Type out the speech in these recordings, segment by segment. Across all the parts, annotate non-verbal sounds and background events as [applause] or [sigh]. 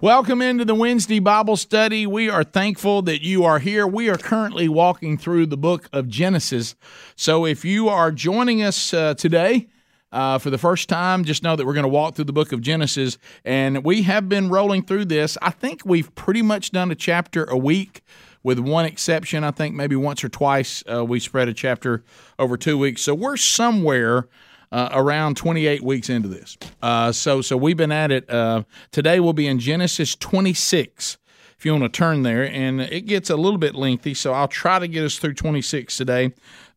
Welcome into the Wednesday Bible study. We are thankful that you are here. We are currently walking through the book of Genesis. So if you are joining us uh, today, uh, for the first time, just know that we're going to walk through the book of Genesis. And we have been rolling through this. I think we've pretty much done a chapter a week, with one exception. I think maybe once or twice uh, we spread a chapter over two weeks. So we're somewhere uh, around 28 weeks into this. Uh, so so we've been at it. Uh, today we'll be in Genesis 26. If you want to turn there, and it gets a little bit lengthy, so I'll try to get us through 26 today.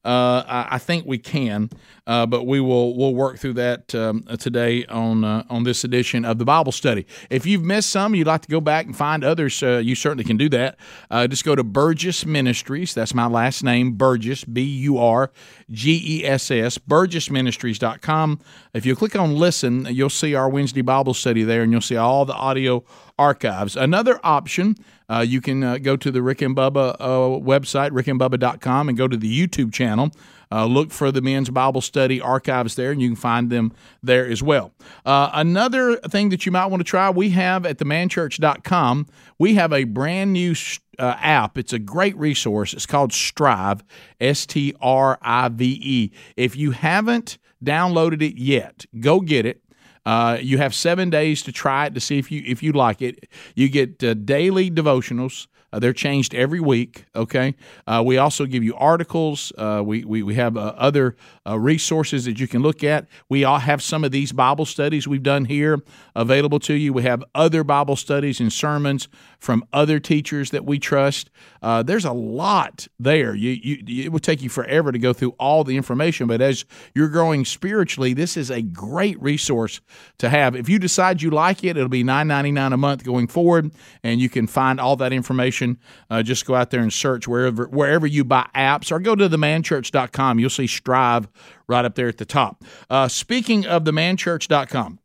Uh, I, I, think we can, uh, but we will we'll work through that um, today on uh, on this edition of the Bible study. If you've missed some, you'd like to go back and find others, uh, you certainly can do that. Uh, just go to Burgess Ministries. That's my last name, Burgess, B U R G E S S, burgessministries.com. If you click on listen, you'll see our Wednesday Bible study there, and you'll see all the audio archives. Another option, uh, you can uh, go to the Rick and Bubba uh, website, rickandbubba.com, and go to the YouTube channel. Uh, look for the men's Bible study archives there, and you can find them there as well. Uh, another thing that you might want to try, we have at themanchurch.com, we have a brand new uh, app. It's a great resource. It's called Strive, S T R I V E. If you haven't downloaded it yet, go get it. Uh, you have seven days to try it to see if you if you like it. You get uh, daily devotionals. Uh, they're changed every week. Okay. Uh, we also give you articles. Uh, we, we we have uh, other uh, resources that you can look at. We all have some of these Bible studies we've done here available to you. We have other Bible studies and sermons from other teachers that we trust. Uh, there's a lot there. You, you, it would take you forever to go through all the information, but as you're growing spiritually, this is a great resource to have. If you decide you like it, it'll be $9.99 a month going forward, and you can find all that information. Uh, just go out there and search wherever wherever you buy apps, or go to themanchurch.com. You'll see Strive right up there at the top. Uh, speaking of themanchurch.com,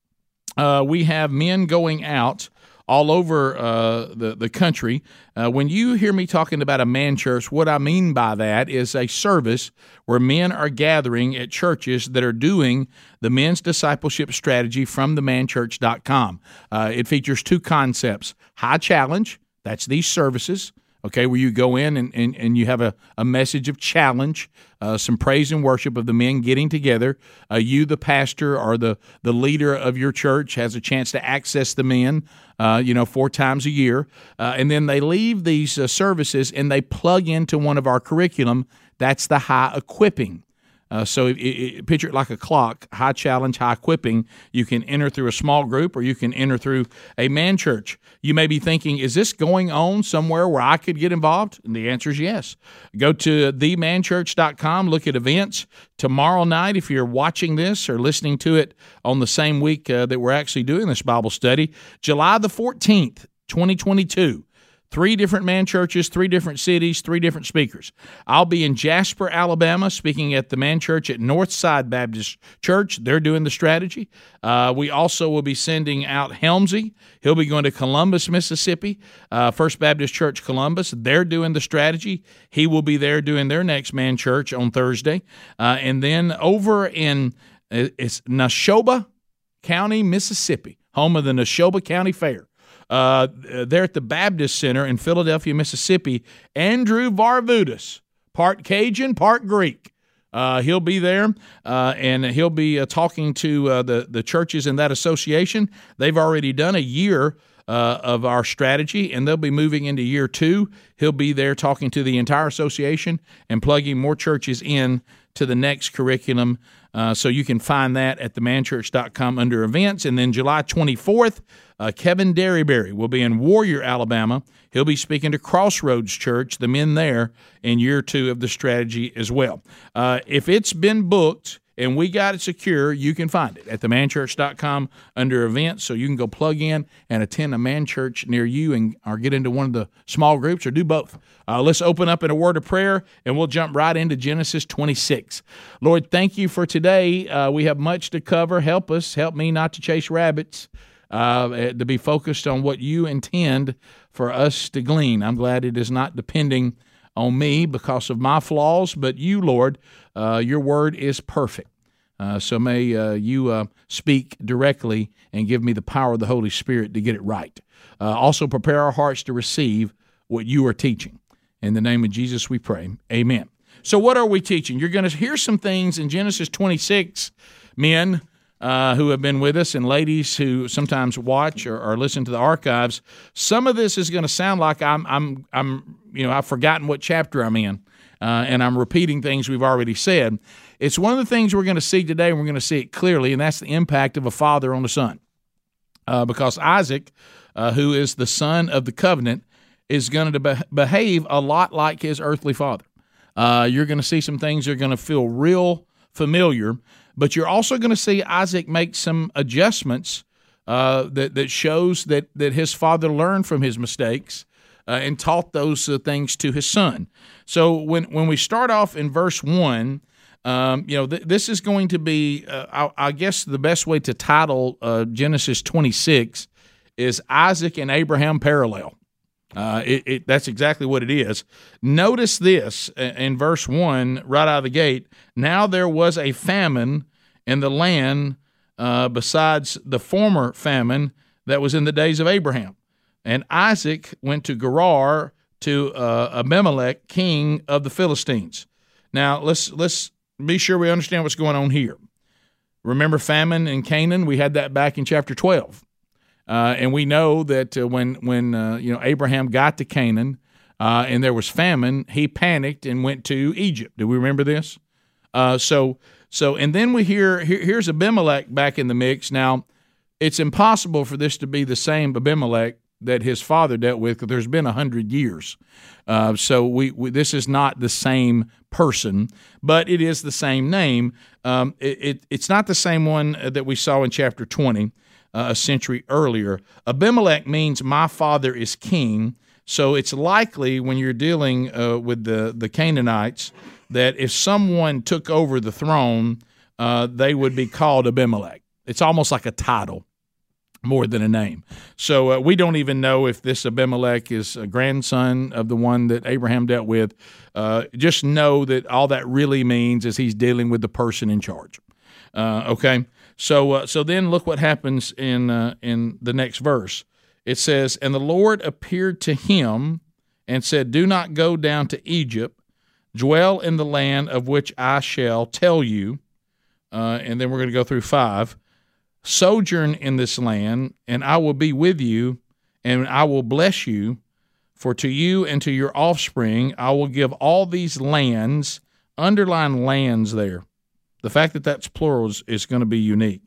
uh, we have men going out all over uh, the, the country. Uh, when you hear me talking about a man church, what I mean by that is a service where men are gathering at churches that are doing the men's discipleship strategy from themanchurch.com. Uh, it features two concepts high challenge, that's these services okay, where you go in and, and, and you have a, a message of challenge, uh, some praise and worship of the men getting together. Uh, you, the pastor or the, the leader of your church, has a chance to access the men, uh, you know, four times a year. Uh, and then they leave these uh, services and they plug into one of our curriculum. That's the high equipping. Uh, so it, it, picture it like a clock, high challenge, high equipping. You can enter through a small group or you can enter through a man church. You may be thinking, is this going on somewhere where I could get involved? And the answer is yes. Go to themanchurch.com, look at events. Tomorrow night, if you're watching this or listening to it on the same week uh, that we're actually doing this Bible study, July the 14th, 2022. Three different man churches, three different cities, three different speakers. I'll be in Jasper, Alabama, speaking at the man church at Northside Baptist Church. They're doing the strategy. Uh, we also will be sending out Helmsy. He'll be going to Columbus, Mississippi, uh, First Baptist Church, Columbus. They're doing the strategy. He will be there doing their next man church on Thursday. Uh, and then over in uh, it's Neshoba County, Mississippi, home of the Neshoba County Fair. Uh, there at the Baptist Center in Philadelphia, Mississippi. Andrew Varvutis, part Cajun, part Greek. Uh, he'll be there, uh, and he'll be uh, talking to uh, the the churches in that association. They've already done a year uh, of our strategy, and they'll be moving into year two. He'll be there talking to the entire association and plugging more churches in to the next curriculum Uh, so you can find that at themanchurch.com under events. And then July 24th, uh, Kevin Derryberry will be in Warrior, Alabama. He'll be speaking to Crossroads Church, the men there, in year two of the strategy as well. Uh, if it's been booked, and we got it secure, you can find it at themanchurch.com under events. So you can go plug in and attend a man church near you and or get into one of the small groups or do both. Uh, let's open up in a word of prayer and we'll jump right into Genesis 26. Lord, thank you for today. Uh, we have much to cover. Help us. Help me not to chase rabbits. Uh, eh, to be focused on what you intend for us to glean. I'm glad it is not depending on me because of my flaws, but you, Lord, uh, your word is perfect. Uh, so may uh, you uh, speak directly and give me the power of the Holy Spirit to get it right. Uh, also, prepare our hearts to receive what you are teaching. In the name of Jesus, we pray. Amen. So, what are we teaching? You're going to hear some things in Genesis 26, men. Uh, who have been with us and ladies who sometimes watch or, or listen to the archives. Some of this is going to sound like I'm, I'm, I'm, you know, I've forgotten what chapter I'm in, uh, and I'm repeating things we've already said. It's one of the things we're going to see today, and we're going to see it clearly, and that's the impact of a father on the son. Uh, because Isaac, uh, who is the son of the covenant, is going to be- behave a lot like his earthly father. Uh, you're going to see some things that are going to feel real familiar, but you're also going to see Isaac make some adjustments uh, that that shows that that his father learned from his mistakes uh, and taught those uh, things to his son. So when when we start off in verse one. Um, you know, th- this is going to be, uh, I-, I, guess, the best way to title uh, Genesis 26 is Isaac and Abraham parallel. Uh, it, it, that's exactly what it is. Notice this in verse 1, right out of the gate. Now there was a famine in the land uh, besides the former famine that was in the days of Abraham. And Isaac went to Gerar to uh, Abimelech, king of the Philistines. Now let's let's be sure we understand what's going on here. Remember famine in Canaan? We had that back in chapter 12. Uh, and we know that uh, when when uh, you know Abraham got to Canaan uh, and there was famine, he panicked and went to Egypt. Do we remember this? Uh, so so and then we hear here, here's Abimelech back in the mix. Now it's impossible for this to be the same Abimelech that his father dealt with because there's been a hundred years. Uh, so we, we, this is not the same person, but it is the same name. Um, it, it, it's not the same one that we saw in chapter 20, uh, a century earlier. Abimelech means my father is king. So it's likely when you're dealing uh, with the, the Canaanites that if someone took over the throne, uh, they would be called Abimelech. It's almost like a title more than a name. So uh, we don't even know if this Abimelech is a grandson of the one that Abraham dealt with. Uh, just know that all that really means is he's dealing with the person in charge. Uh, okay, so uh, so then look what happens in uh, in the next verse. It says, "And the Lord appeared to him and said, Do not go down to Egypt. Dwell in the land of which I shall tell you." Uh, and then we're going to go through five sojourn in this land, and I will be with you, and I will bless you. For to you and to your offspring I will give all these lands, underline lands there. The fact that that's plural is, is going to be unique.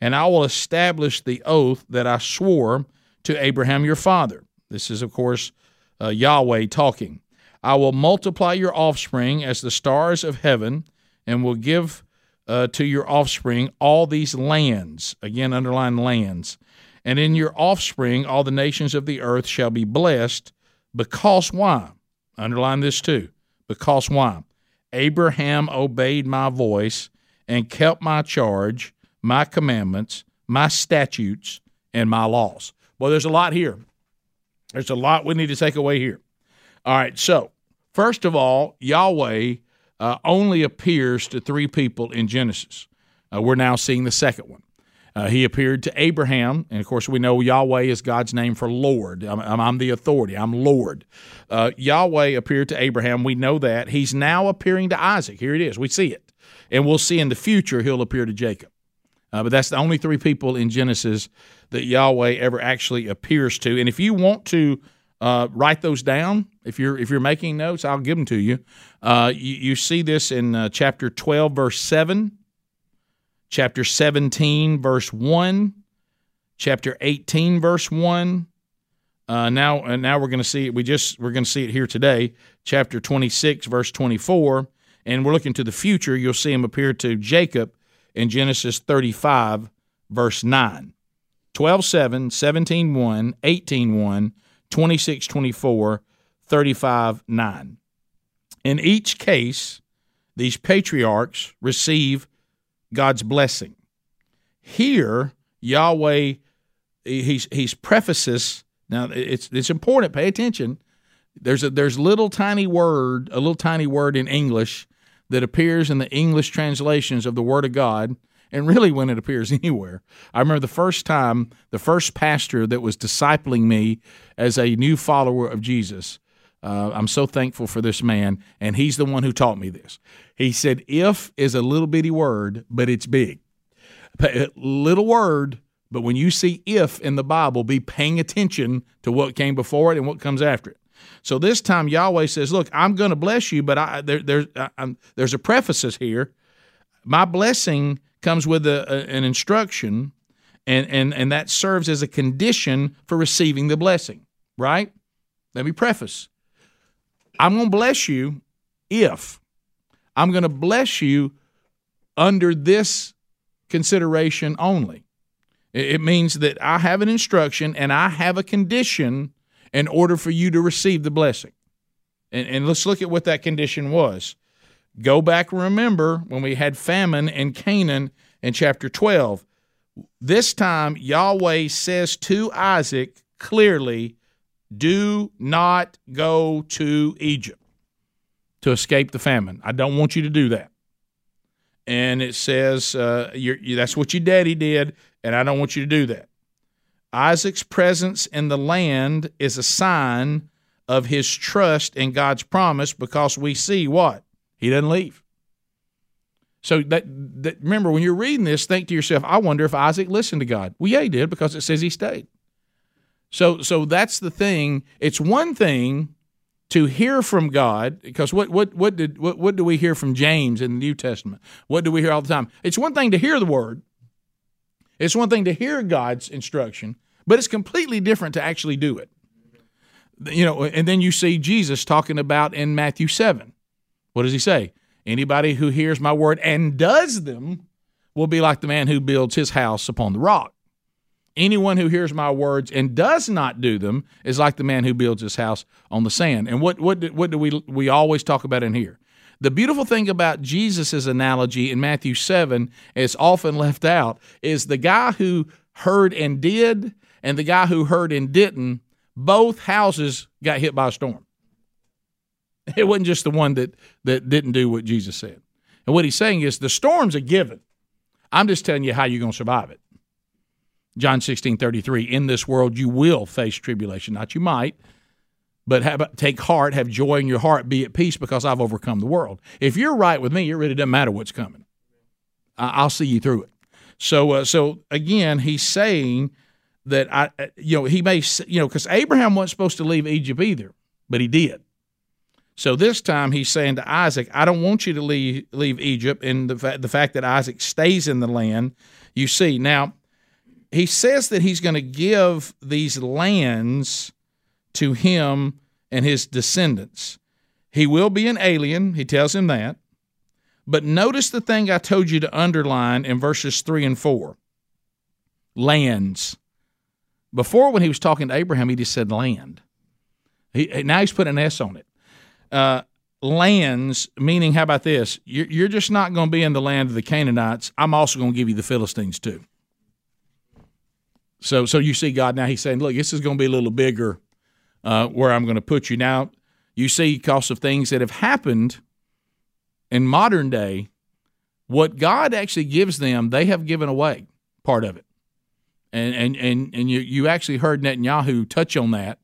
And I will establish the oath that I swore to Abraham your father. This is, of course, uh, Yahweh talking. I will multiply your offspring as the stars of heaven, and will give uh, to your offspring all these lands. Again, underline lands. And in your offspring, all the nations of the earth shall be blessed. Because why? Underline this too. Because why? Abraham obeyed my voice and kept my charge, my commandments, my statutes, and my laws. Well, there's a lot here. There's a lot we need to take away here. All right, so first of all, Yahweh uh, only appears to three people in Genesis. Uh, we're now seeing the second one. Uh, he appeared to Abraham, and of course, we know Yahweh is God's name for Lord. I'm, I'm the authority, I'm Lord. Uh, Yahweh appeared to Abraham. We know that. He's now appearing to Isaac. Here it is. We see it. And we'll see in the future he'll appear to Jacob. Uh, but that's the only three people in Genesis that Yahweh ever actually appears to. And if you want to uh, write those down. If you're if you're making notes, I'll give them to you. Uh, you, you, see this in uh, chapter 12, verse 7. chapter 17, verse 1, chapter 18, verse 1. Uh, now, now we're going to see it. We just we're going to see it here today, chapter 26, verse 24, and we're looking to the future. You'll see him appear to Jacob in Genesis 35, verse 9. 12, 7, 17, 1, 18, 1, 26, 24, 35, 9. In each case, these patriarchs receive God's blessing. Here, Yahweh, he's, he's prefaces, now it's, it's important, pay attention. There's a there's little tiny word, a little tiny word in English that appears in the English translations of the Word of God, and really when it appears [laughs] anywhere. I remember the first time, the first pastor that was discipling me as a new follower of Jesus. Uh, I'm so thankful for this man, and he's the one who taught me this. He said, "If is a little bitty word, but it's big. Little word, but when you see if in the Bible, be paying attention to what came before it and what comes after it." So this time Yahweh says, "Look, I'm going to bless you, but I, there, there, I, there's a preface here. My blessing comes with a, a, an instruction, and, and and that serves as a condition for receiving the blessing. Right? Let me preface. I'm going to bless you if I'm going to bless you under this consideration only. It means that I have an instruction and I have a condition in order for you to receive the blessing. And, and, let's look at what that condition was. Go back and remember when we had famine in Canaan in chapter 12. This time, Yahweh says to Isaac clearly, Do not go to Egypt to escape the famine. I don't want you to do that. And it says uh, that's what your daddy did, and I don't want you to do that. Isaac's presence in the land is a sign of his trust in God's promise because we see what? He doesn't leave. So that, that, remember when you're reading this, think to yourself, I wonder if Isaac listened to God. Well, yeah, he did because it says he stayed. So so that's the thing. It's one thing to hear from God, because what what what did what, what do we hear from James in the New Testament? What do we hear all the time? It's one thing to hear the word. It's one thing to hear God's instruction, but it's completely different to actually do it. You know, and then you see Jesus talking about in Matthew 7. What does he say? Anybody who hears my word and does them will be like the man who builds his house upon the rock. Anyone who hears my words and does not do them is like the man who builds his house on the sand. And what what do, what do we we always talk about in here? The beautiful thing about Jesus' analogy in Matthew 7 is often left out is the guy who heard and did and the guy who heard and didn't, both houses got hit by a storm. [laughs] It wasn't just the one that, that didn't do what Jesus said. And what he's saying is the storm's a given. I'm just telling you how you're going to survive it. John 16, 33, in this world you will face tribulation. Not you might, but have, take heart, have joy in your heart, be at peace because I've overcome the world. If you're right with me, it really doesn't matter what's coming. I'll see you through it. So, uh, so again, he's saying that I, uh, you know, he may, you know, because Abraham wasn't supposed to leave Egypt either, but he did. So this time he's saying to Isaac, I don't want you to leave, leave Egypt. And the, fa- the fact that Isaac stays in the land, you see. Now, he says that he's going to give these lands to him and his descendants. He will be an alien, he tells him that. But notice the thing I told you to underline in verses 3 and 4 lands. Before, when he was talking to Abraham, he just said land. He, now he's put an S on it. Uh, lands, meaning, how about this? You're, you're just not going to be in the land of the Canaanites. I'm also going to give you the Philistines too. So, so you see God now. He's saying, "Look, this is going to be a little bigger uh, where I'm going to put you." Now, you see, because of things that have happened in modern day, what God actually gives them, they have given away part of it, and and and and you you actually heard Netanyahu touch on that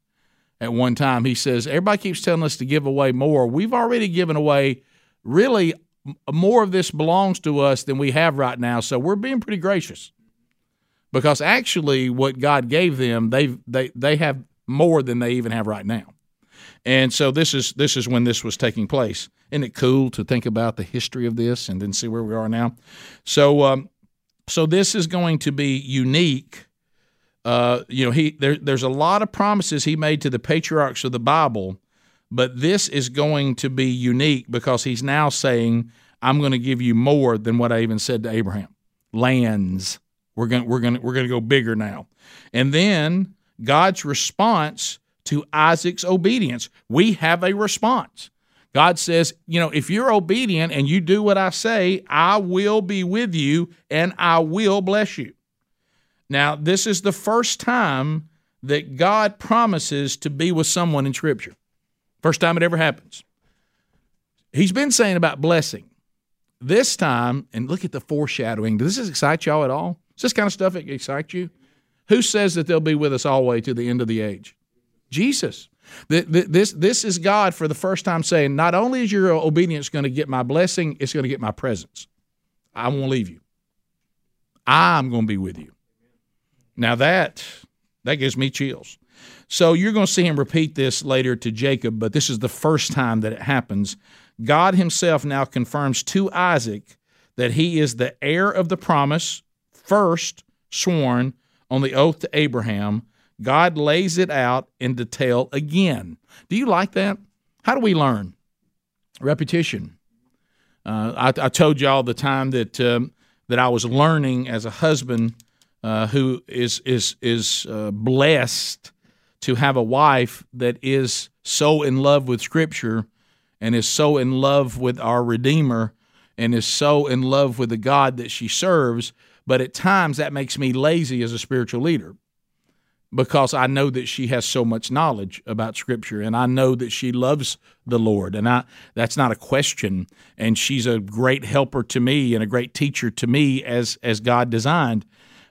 at one time. He says everybody keeps telling us to give away more. We've already given away really more of this belongs to us than we have right now, so we're being pretty gracious because actually what God gave them, they they they have more than they even have right now. And so this is this is when this was taking place. Isn't it cool to think about the history of this and then see where we are now? So um, So this is going to be unique. Uh, you know, he there, there's a lot of promises he made to the patriarchs of the Bible, but this is going to be unique because he's now saying, "I'm going to give you more than what I even said to Abraham. Lands. We're going we're going we're going to go bigger now." And then God's response to Isaac's obedience. We have a response. God says, you know, if you're obedient and you do what I say, I will be with you and I will bless you. Now, this is the first time that God promises to be with someone in Scripture. First time it ever happens. He's been saying about blessing. This time, and look at the foreshadowing. Does this excite y'all at all? Is this kind of stuff that excites you? Who says that they'll be with us all the way to the end of the age? Jesus. This, this is God for the first time saying, not only is your obedience going to get my blessing, it's going to get my presence. I won't leave you. I'm going to be with you. Now that that gives me chills. So you're going to see him repeat this later to Jacob, but this is the first time that it happens. God himself now confirms to Isaac that he is the heir of the promise, first sworn on the oath to Abraham, God lays it out in detail again. Do you like that? How do we learn? Repetition. Uh, I, I, told you all the time that um, that I was learning as a husband uh, who is is is uh, blessed to have a wife that is so in love with Scripture and is so in love with our Redeemer and is so in love with the God that she serves. But at times that makes me lazy as a spiritual leader because I know that she has so much knowledge about scripture and I know that she loves the Lord and I that's not a question and she's a great helper to me and a great teacher to me as as God designed.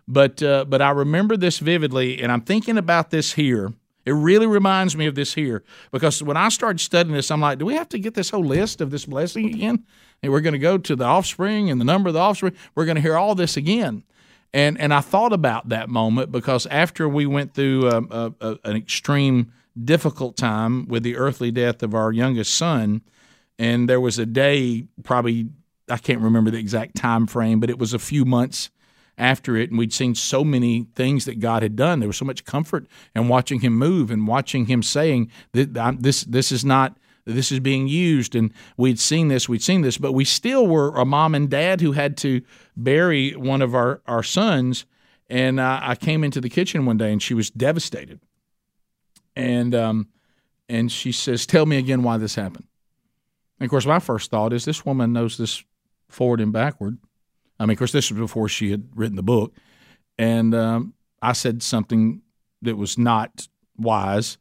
But uh, but I remember this vividly and I'm thinking about this here. It really reminds me of this here because when I started studying this I'm like do we have to get this whole list of this blessing again? And we're going to go to the offspring and the number of the offspring. We're going to hear all this again and and I thought about that moment because after we went through a, a, a, an extreme difficult time with the earthly death of our youngest son, and there was a day probably I can't remember the exact time frame, but it was a few months after it, and we'd seen so many things that God had done. There was so much comfort in watching Him move and watching Him saying that this this is not this is being used and we'd seen this we'd seen this but we still were a mom and dad who had to bury one of our, our sons and i came into the kitchen one day and she was devastated. And um, and she says tell me again why this happened. And of course my first thought is this woman knows this forward and backward. I mean of course this was before she had written the book. And um, i said something that was not wise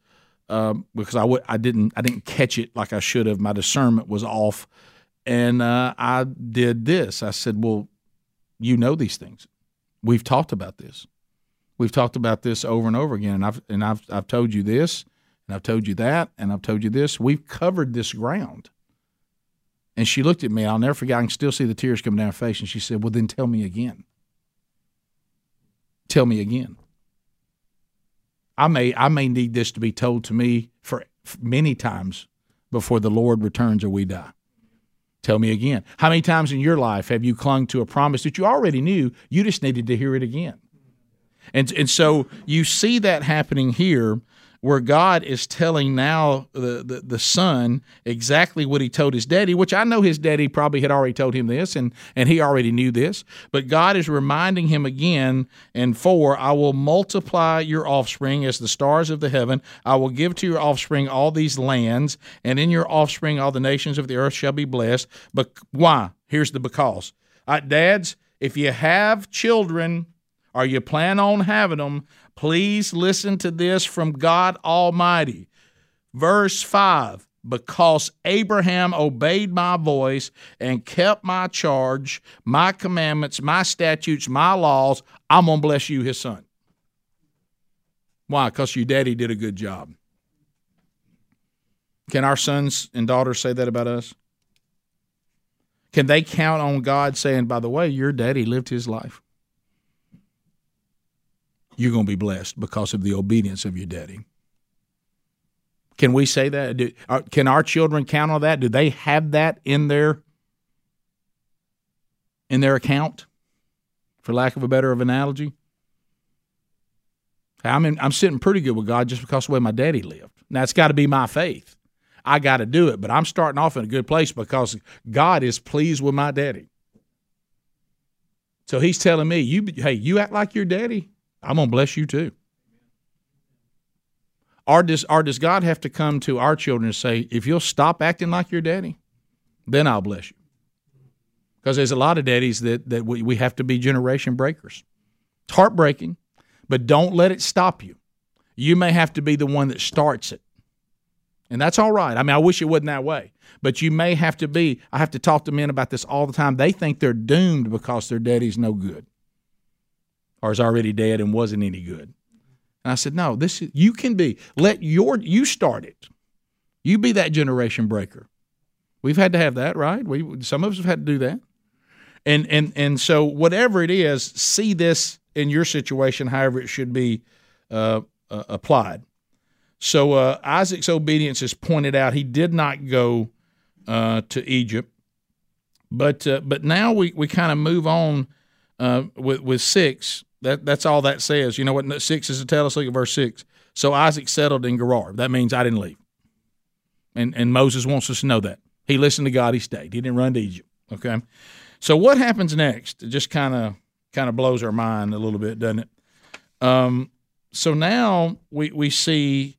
um, because I w- I didn't I didn't catch it like I should have. My discernment was off, and uh, I did this. I said, "Well, you know these things. We've talked about this. We've talked about this over and over again. And I've and I've I've told you this, and I've told you that, and I've told you this. We've covered this ground." And she looked at me. I'll never forget. I can still see the tears coming down her face. And she said, "Well, then tell me again. Tell me again." I may I may need this to be told to me for many times before the Lord returns or we die. Tell me again. How many times in your life have you clung to a promise that you already knew, you just needed to hear it again? And and so you see that happening here where God is telling now the, the, the, son exactly what he told his daddy, which I know his daddy probably had already told him this and, and he already knew this. But God is reminding him again and four, I will multiply your offspring as the stars of the heaven. I will give to your offspring all these lands, and in your offspring all the nations of the earth shall be blessed. But why? Here's the because. Right, dads, if you have children or you plan on having them, Please listen to this from God Almighty. Verse 5 Because Abraham obeyed my voice and kept my charge, my commandments, my statutes, my laws, I'm going to bless you, his son. Why? Because your daddy did a good job. Can our sons and daughters say that about us? Can they count on God saying, by the way, your daddy lived his life? You're going to be blessed because of the obedience of your daddy. Can we say that? Do, are, can our children count on that? Do they have that in their in their account? for lack of a better of analogy. I'm in, I'm sitting pretty good with God just because of the way my daddy lived. Now it's got to be my faith. I got to do it, but I'm starting off in a good place because God is pleased with my daddy. So he's telling me, "You, hey, you act like your daddy. I'm gonna bless you too." Or does, or does God have to come to our children and say, "If you'll stop acting like your daddy, then I'll bless you"? Because there's a lot of daddies that that we, we have to be generation breakers. It's heartbreaking, but don't let it stop you. You may have to be the one that starts it. And that's all right. I mean, I wish it wasn't that way. But you may have to be. I have to talk to men about this all the time. They think they're doomed because their daddy's no good or is already dead and wasn't any good. And I said, no, this is, you can be. Let your you start it. You be that generation breaker. We've had to have that, right? We some of us have had to do that. And and and so whatever it is, see this in your situation, however it should be uh, uh, applied. So uh, Isaac's obedience is pointed out. He did not go uh, to Egypt, but uh, but now we, we kind of move on uh, with with six. That that's all that says. You know what six is to tell us? Look at verse six. So Isaac settled in Gerar. That means I didn't leave, and and Moses wants us to know that he listened to God. He stayed. He didn't run to Egypt. Okay. So what happens next? It just kind of kind of blows our mind a little bit, doesn't it? Um, so now we we see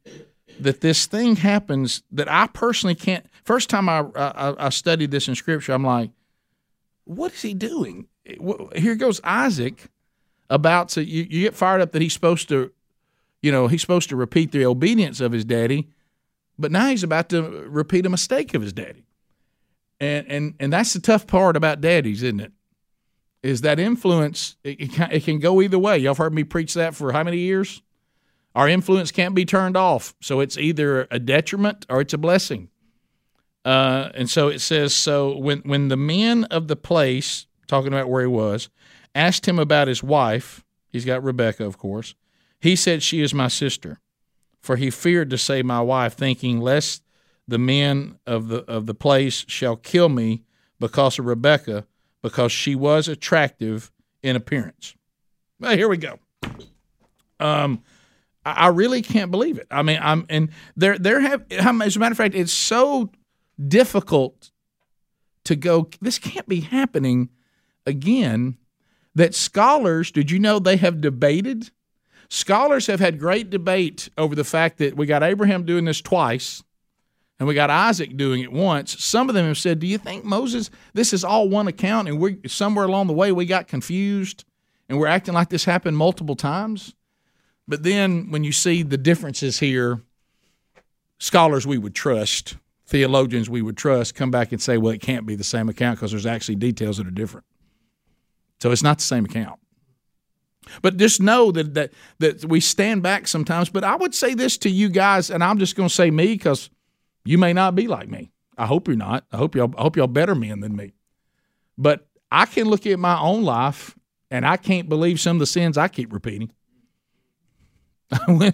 that this thing happens that I personally can't. First time I, I, I studied this in Scripture, I'm like, what is he doing? Here goes Isaac about to you, you get fired up that he's supposed to, you know, he's supposed to repeat the obedience of his daddy, but now he's about to repeat a mistake of his daddy, and and and that's the tough part about daddies, isn't it? is that influence it, it, can, it can go either way. Y'all heard me preach that for how many years? Our influence can't be turned off, so it's either a detriment or it's a blessing. Uh, and so it says, so when when the men of the place, talking about where he was, asked him about his wife, he's got Rebecca, of course. He said, "She is my sister," for he feared to say my wife, thinking lest the men of the of the place shall kill me because of Rebecca, because she was attractive in appearance. Well, here we go. Um, I really can't believe it. I mean, I'm and there there have as a matter of fact, it's so difficult to go. This can't be happening again. That scholars, did you know they have debated? Scholars have had great debate over the fact that we got Abraham doing this twice and we got Isaac doing it once. Some of them have said, "Do you think Moses? This is all one account, and we're somewhere along the way we got confused, and we're acting like this happened multiple times." But then when you see the differences here, scholars we would trust, theologians we would trust, come back and say, "Well, it can't be the same account because there's actually details that are different." So it's not the same account. But just know that that that we stand back sometimes. But I would say this to you guys, and I'm just going to say me because you may not be like me. I hope you're not. I hope y'all I hope y'all better men than me. But I can look at my own life and I can't believe some of the sins I keep repeating. [laughs] and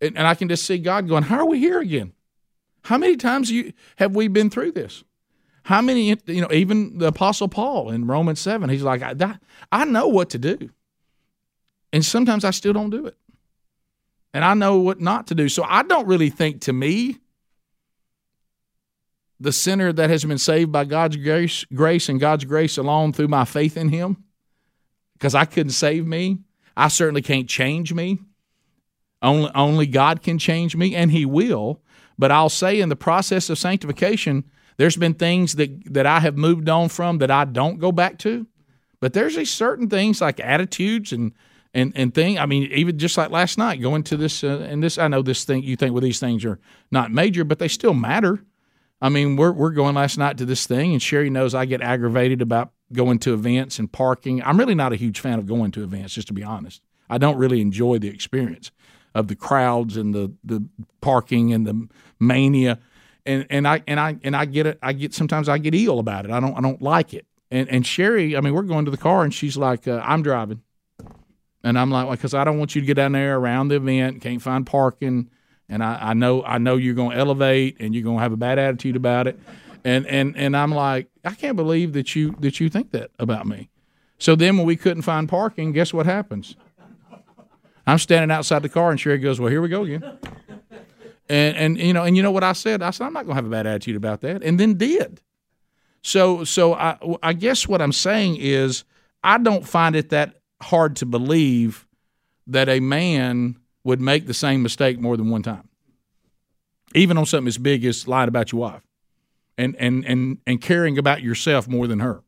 I can just see God going, "How are we here again? How many times you have we been through this? How many, you know, even the Apostle Paul in Romans 7, he's like, I, I know what to do. And sometimes I still don't do it. And I know what not to do. So I don't really think to me the sinner that has been saved by God's grace, grace and God's grace alone through my faith in Him, because I couldn't save me. I certainly can't change me. Only, only God can change me, and He will. But I'll say in the process of sanctification, there's been things that, that I have moved on from that I don't go back to. But there's these certain things like attitudes and and and thing. I mean, even just like last night, going to this uh, and this. I know this thing. You think well, these things are not major, but they still matter. I mean, we're we're going last night to this thing, and Sherry knows I get aggravated about going to events and parking. I'm really not a huge fan of going to events, just to be honest. I don't really enjoy the experience of the crowds and the the parking and the mania. And and I and I and I get it. I get sometimes I get ill about it. I don't I don't like it. And and Sherry, I mean, we're going to the car, and she's like, uh, "I'm driving," and I'm like, "Because I don't want you to get down there around the event, can't find parking." and I, I know I know you're going to elevate and you're going to have a bad attitude about it, and and and I'm like I can't believe that you that you think that about me. So then when we couldn't find parking, guess what happens? I'm standing outside the car, and Sherry goes, "Well, here we go again." And and you know and you know what I said? I said I'm not going to have a bad attitude about that, and then did. So so I I guess what I'm saying is I don't find it that hard to believe that a man would make the same mistake more than one time, even on something as big as lying about your wife, and and and and caring about yourself more than her.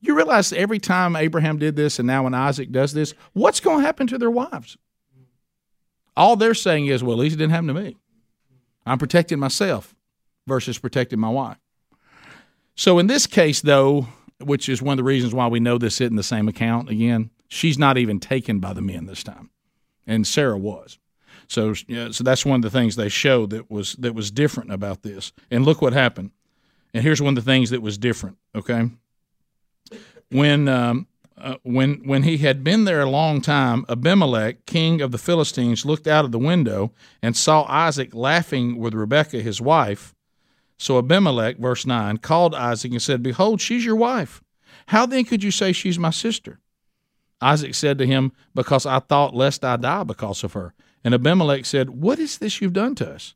You realize every time Abraham did this, and now when Isaac does this, what's going to happen to their wives? All they're saying is, well, at least it didn't happen to me. I'm protecting myself versus protecting my wife. So in this case, though, which is one of the reasons why we know this isn't the same account again, she's not even taken by the men this time, and Sarah was. So, yeah, so that's one of the things they showed that was that was different about this. And look what happened. And here's one of the things that was different. Okay, when um, uh, when when he had been there a long time, Abimelech, king of the Philistines, looked out of the window and saw Isaac laughing with Rebekah, his wife. So Abimelech, verse nine, called Isaac and said, "Behold, she's your wife. How then could you say she's my sister?" Isaac said to him, Because I thought lest I die because of her. And Abimelech said, What is this you've done to us?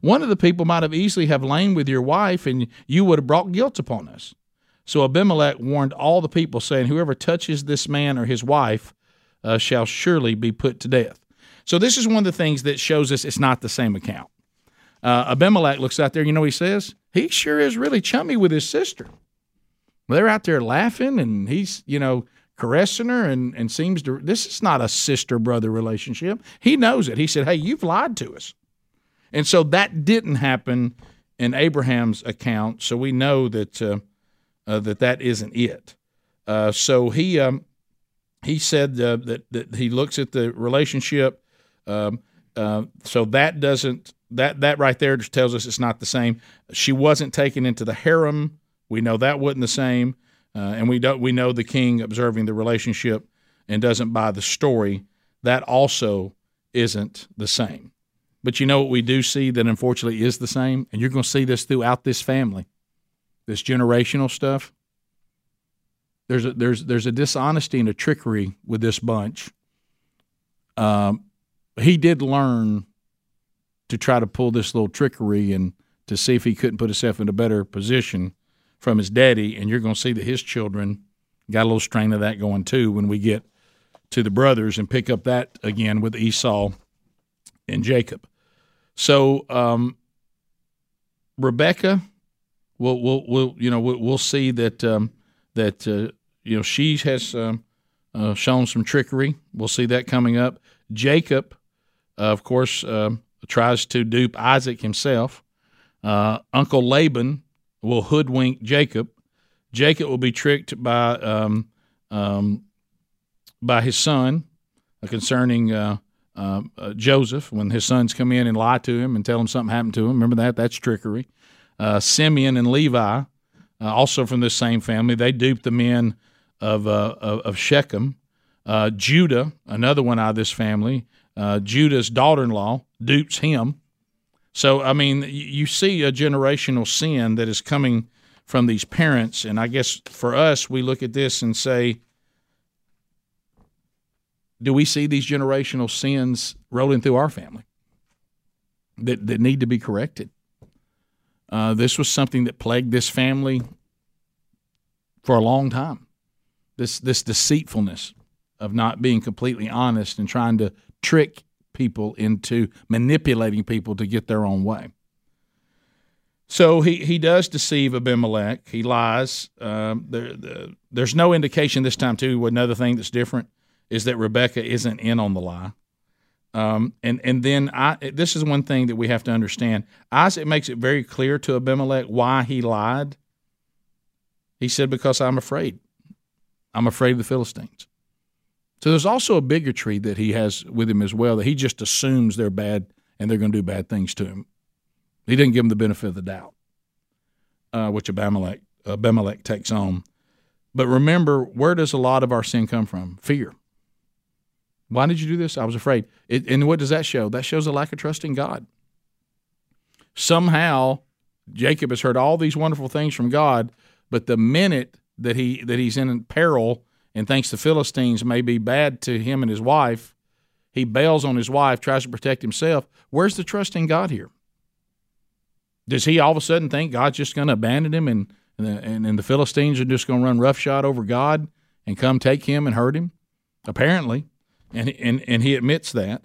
One of the people might have easily have lain with your wife, and you would have brought guilt upon us. So Abimelech warned all the people, saying, Whoever touches this man or his wife uh, shall surely be put to death. So this is one of the things that shows us it's not the same account. Uh, Abimelech looks out there, you know he says? He sure is really chummy with his sister. They're out there laughing, and he's, you know, caressing her and, and seems to this is not a sister brother relationship he knows it he said hey you've lied to us and so that didn't happen in abraham's account so we know that uh, that that isn't it. Uh, so he um, he said uh, that that he looks at the relationship. Um, uh, so that doesn't that that right there just tells us it's not the same. She wasn't taken into the harem. We know that wasn't the same, uh, and we don't we know the king observing the relationship and doesn't buy the story. That also isn't the same. But you know what we do see that unfortunately is the same, and you're going to see this throughout this family this generational stuff. There's a, there's there's a dishonesty and a trickery with this bunch. Um, he did learn to try to pull this little trickery and to see if he couldn't put himself in a better position from his daddy. And you're going to see that his children got a little strain of that going too when we get to the brothers and pick up that again with Esau and Jacob. So um, Rebecca we'll we'll, we'll you know we'll, we'll see that um, that uh, you know she has um, uh, shown some trickery. We'll see that coming up. Jacob, uh, of course, um, tries to dupe Isaac himself. Uh, Uncle Laban will hoodwink Jacob. Jacob will be tricked by um, um, by his son concerning uh, uh, Joseph when his sons come in and lie to him and tell him something happened to him. Remember that? That's trickery uh, Simeon and Levi, uh, also from this same family, they duped the men of, uh, of, Shechem. Uh, Judah, another one out of this family, uh, Judah's daughter in law, dupes him. So, I mean, you see a generational sin that is coming from these parents. And I guess for us, we look at this and say, do we see these generational sins rolling through our family that, that need to be corrected? Uh, this was something that plagued this family for a long time. This this deceitfulness of not being completely honest and trying to trick people into manipulating people to get their own way. So he, he does deceive Abimelech. He lies. Um, there, the, there's no indication this time too. Another thing that's different is that Rebecca isn't in on the lie. Um, and and then I this is one thing that we have to understand. Isaac makes it very clear to Abimelech why he lied. He said, "Because I'm afraid. I'm afraid of the Philistines." So there's also a bigotry that he has with him as well. That he just assumes they're bad and they're going to do bad things to him. He didn't give him the benefit of the doubt, uh, which Abimelech Abimelech takes on. But remember, where does a lot of our sin come from? Fear. Why did you do this? I was afraid. It, and what does that show? That shows a lack of trust in God. Somehow, Jacob has heard all these wonderful things from God, but the minute that he that he's in peril and thinks the Philistines may be bad to him and his wife. He bails on his wife, tries to protect himself. Where's the trust in God here? Does he all of a sudden think God's just going to abandon him and, and, and the Philistines are just going to run roughshod over God and come take him and hurt him? Apparently. And, and, and he admits that.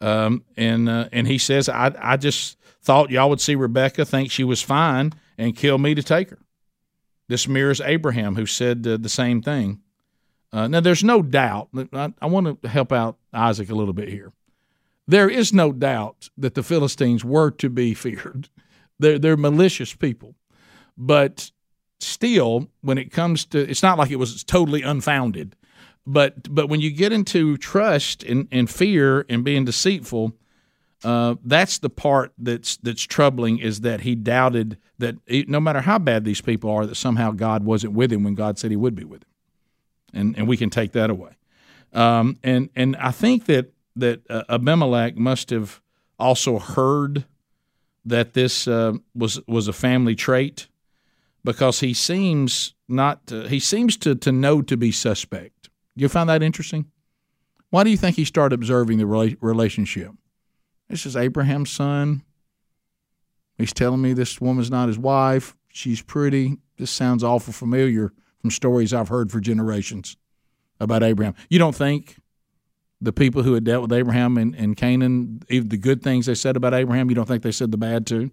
Um, and, uh, and he says, I, I just thought y'all would see Rebecca, think she was fine, and kill me to take her. This mirrors Abraham, who said uh, the same thing. Uh, now, there's no doubt. I, I want to help out Isaac a little bit here. There is no doubt that the Philistines were to be [laughs] feared. They're, they're malicious people. But still, when it comes to, it's not like it was totally unfounded. But but when you get into trust and, and fear and being deceitful, uh, that's the part that's that's troubling. Is that he doubted that he, no matter how bad these people are, that somehow God wasn't with him when God said He would be with him, and and we can take that away. Um, and and I think that that uh, Abimelech must have also heard that this uh, was was a family trait because he seems not to, he seems to to know to be suspect. You find that interesting? Why do you think he started observing the relationship? This is Abraham's son. He's telling me this woman's not his wife. She's pretty. This sounds awful familiar from stories I've heard for generations about Abraham. You don't think the people who had dealt with Abraham and, and Canaan, even the good things they said about Abraham, you don't think they said the bad too?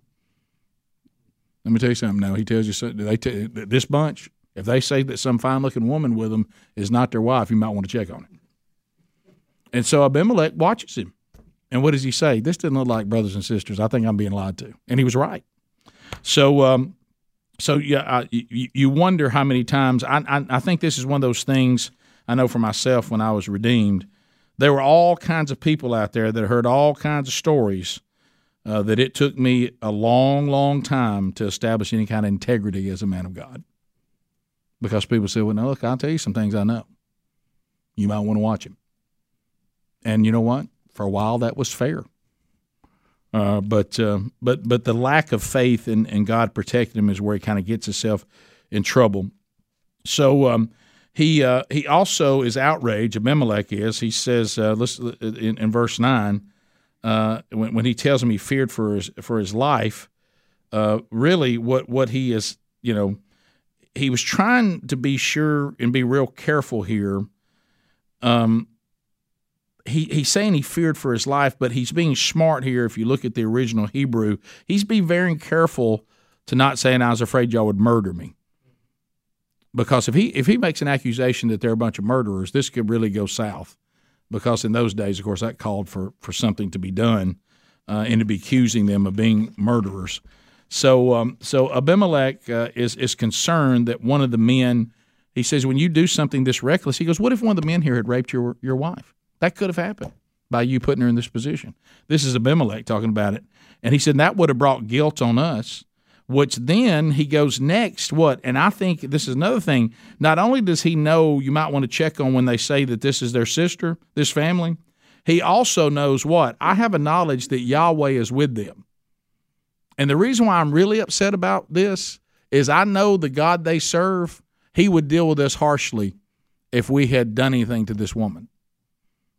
Let me tell you something. Now he tells you they t- this bunch. If they say that some fine-looking woman with them is not their wife, you might want to check on it. And so Abimelech watches him, and what does he say? This doesn't look like brothers and sisters. I think I'm being lied to, and he was right. So, um, so yeah, I, you, you, wonder how many times. I, I, I think this is one of those things I know for myself when I was redeemed there were all kinds of people out there that heard all kinds of stories uh, that it took me a long, long time to establish any kind of integrity as a man of God. Because people said, well, now look, I'll tell you some things I know. You might want to watch him. And you know what? For a while, that was fair. Uh, but uh, but but the lack of faith in, in God protecting him is where he kind of gets himself in trouble. So um, he uh, he also is outraged. Abimelech is. He says, uh, listen in, in verse nine, uh, when, when he tells him he feared for his for his life. Uh, really, what what he is, you know, he was trying to be sure and be real careful here. Um, he he's saying he feared for his life, but he's being smart here. If you look at the original Hebrew, he's being very careful to not saying I was afraid y'all would murder me because if he if he makes an accusation that they're a bunch of murderers, this could really go south. Because in those days, of course, that called for for something to be done, uh, and to be accusing them of being murderers. So um, so Abimelech uh, is is concerned that one of the men. He says, when you do something this reckless, he goes, what if one of the men here had raped your your wife? That could have happened by you putting her in this position. This is Abimelech talking about it, and he said that would have brought guilt on us which then he goes next what and i think this is another thing not only does he know you might want to check on when they say that this is their sister this family he also knows what i have a knowledge that yahweh is with them and the reason why i'm really upset about this is i know the god they serve he would deal with us harshly if we had done anything to this woman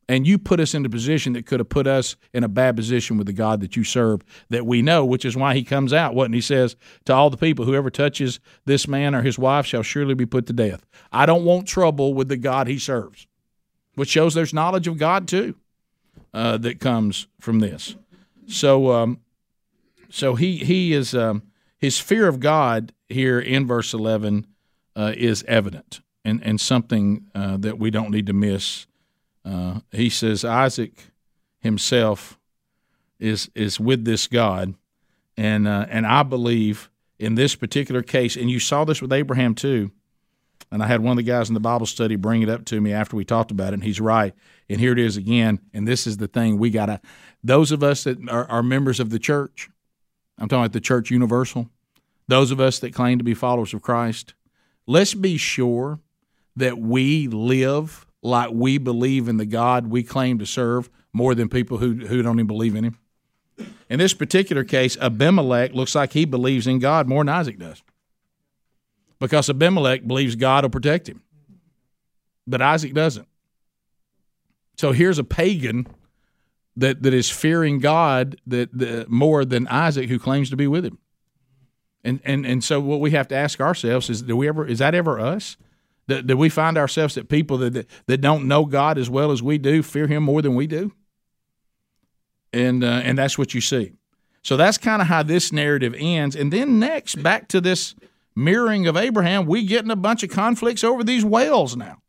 and you put us in a position that could have put us in a bad position with the God that you serve that we know, which is why he comes out, what? And he says to all the people, whoever touches this man or his wife shall surely be put to death. I don't want trouble with the God he serves, which shows there's knowledge of God too uh, that comes from this. So, um, so he he is um, his fear of God here in verse eleven uh, is evident and and something uh, that we don't need to miss uh, he says Isaac himself is is with this God, and uh, and I believe in this particular case, and you saw this with Abraham too. And I had one of the guys in the Bible study bring it up to me after we talked about it, and he's right. And here it is again. And this is the thing we got to, those of us that are, are members of the church, I'm talking about the church universal, those of us that claim to be followers of Christ, let's be sure that we live like we believe in the God we claim to serve more than people who, who don't even believe in him. In this particular case, Abimelech looks like he believes in God more than Isaac does. Because Abimelech believes God will protect him. but Isaac doesn't. So here's a pagan that, that is fearing God that, that more than Isaac, who claims to be with him. And, and and so what we have to ask ourselves is do we ever is that ever us? That, that we find ourselves that people that, that, that don't know God as well as we do fear Him more than we do, and uh, and that's what you see. So that's kind of how this narrative ends. And then next, back to this mirroring of Abraham, we get in a bunch of conflicts over these wells now.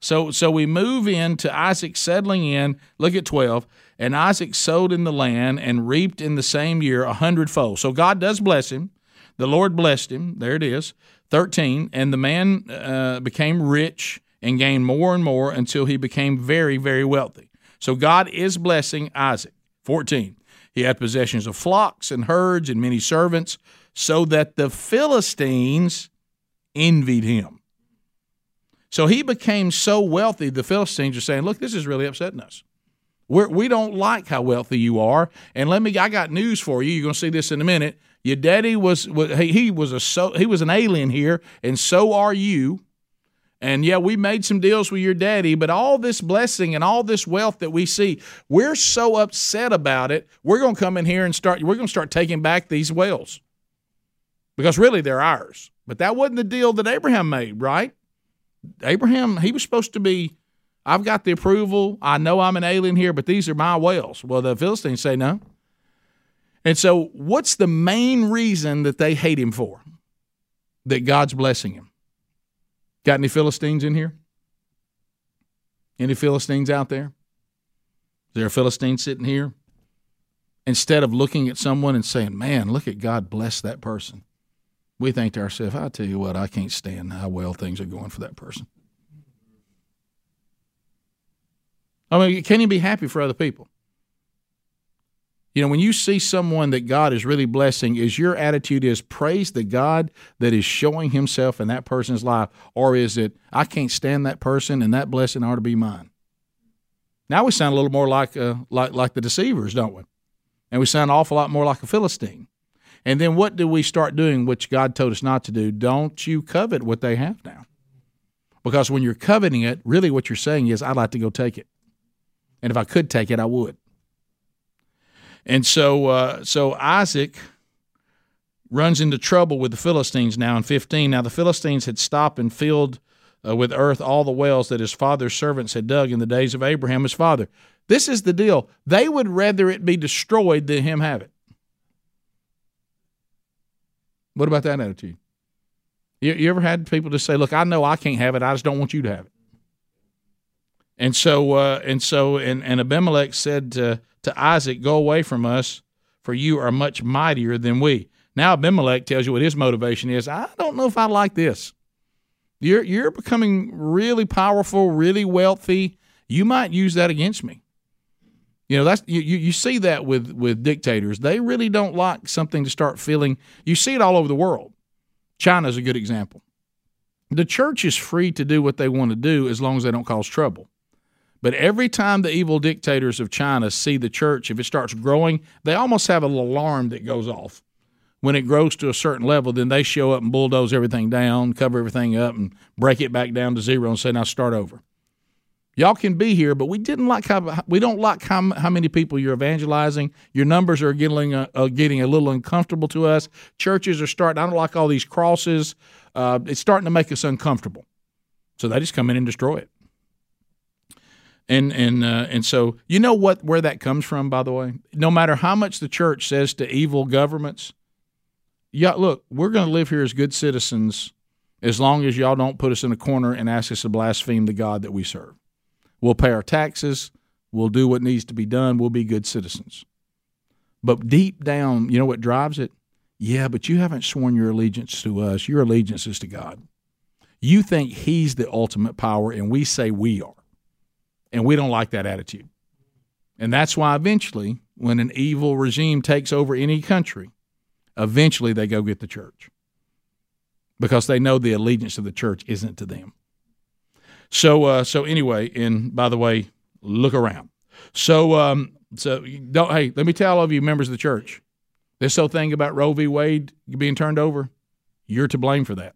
So so we move into Isaac settling in. Look at twelve. And Isaac sowed in the land and reaped in the same year a hundredfold. So God does bless him. The Lord blessed him. There it is. 13. And the man uh, became rich and gained more and more until he became very, very wealthy. So God is blessing Isaac. 14. He had possessions of flocks and herds and many servants, so that the Philistines envied him. So he became so wealthy, the Philistines are saying, Look, this is really upsetting us. We're, we do not like how wealthy you are. And let me, I got news for you. You're going to see this in a minute. Your daddy was, was he was a so he was an alien here, and so are you. And yeah, we made some deals with your daddy, but all this blessing and all this wealth that we see, we're so upset about it. We're going to come in here and start. We're going to start taking back these wells because really they're ours. But that wasn't the deal that Abraham made, right? Abraham, he was supposed to be I've got the approval. I know I'm an alien here, but these are my wells. Well, the Philistines say no. And so, what's the main reason that they hate him for? That God's blessing him. Got any Philistines in here? Any Philistines out there? Is there a Philistine sitting here? Instead of looking at someone and saying, man, look at God bless that person, we think to ourselves, I tell you what, I can't stand how well things are going for that person. I mean, can you be happy for other people? You know, when you see someone that God is really blessing, is your attitude is praise the God that is showing himself in that person's life, or is it I can't stand that person and that blessing ought to be mine? Now we sound a little more like uh, like like the deceivers, don't we? And we sound an awful lot more like a Philistine. And then what do we start doing, which God told us not to do? Don't you covet what they have now. Because when you're coveting it, really what you're saying is, I'd like to go take it. And if I could take it, I would. And so, uh, so Isaac runs into trouble with the Philistines now in 15. Now, the Philistines had stopped and filled uh, with earth all the wells that his father's servants had dug in the days of Abraham, his father. This is the deal. They would rather it be destroyed than him have it. What about that attitude? You, you ever had people just say, "Look, I know I can't have it. I just don't want you to have it." And so, uh, and so, and, and Abimelech said to, to Isaac, Go away from us, for you are much mightier than we. Now, Abimelech tells you what his motivation is. I don't know if I like this. You're, you're becoming really powerful, really wealthy. You might use that against me. You know, that's you, you see that with, with dictators. They really don't like something to start feeling. You see it all over the world. China's a good example. The church is free to do what they want to do as long as they don't cause trouble. But every time the evil dictators of China see the church, if it starts growing, they almost have an alarm that goes off. When it grows to a certain level, then they show up and bulldoze everything down, cover everything up, and break it back down to zero and say, "Now start over." Y'all can be here, but we didn't like how we don't like how, how many people you're evangelizing. Your numbers are getting uh, uh, getting a little uncomfortable to us. Churches are starting. I don't like all these crosses. Uh, it's starting to make us uncomfortable. So they just come in and destroy it and and uh, and so you know what where that comes from by the way? No matter how much the church says to evil governments yeah look we're going to live here as good citizens as long as y'all don't put us in a corner and ask us to blaspheme the god that we serve. We'll pay our taxes. We'll do what needs to be done. We'll be good citizens. But deep down you know what drives it? Yeah but you haven't sworn your allegiance to us. Your allegiance is to god. You think he's the ultimate power and we say we are and we don't like that attitude. And that's why eventually, when an evil regime takes over any country, eventually they go get the church because they know the allegiance of the church isn't to them. So, uh, so anyway, and by the way, look around. So, um, so don't. Hey, let me tell all of you members of the church, this whole thing about Roe v. Wade being turned over, you're to blame for that.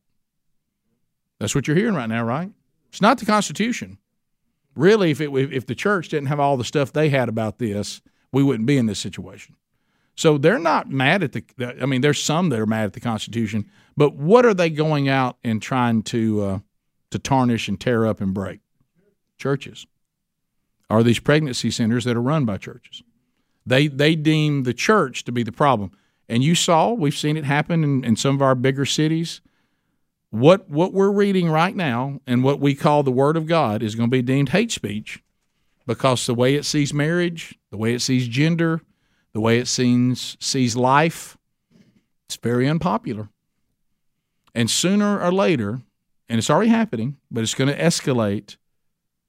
That's what you're hearing right now, right? It's not the Constitution. Really, if it if the church didn't have all the stuff they had about this, we wouldn't be in this situation. So they're not mad at the. I mean, there's some that are mad at the Constitution, but what are they going out and trying to uh, to tarnish and tear up and break? Churches. Are these pregnancy centers that are run by churches? They they deem the church to be the problem, and you saw we've seen it happen in, in some of our bigger cities. What what we're reading right now and what we call the Word of God is going to be deemed hate speech because the way it sees marriage, the way it sees gender, the way it sees sees life, it's very unpopular. And sooner or later, and it's already happening, but it's going to escalate.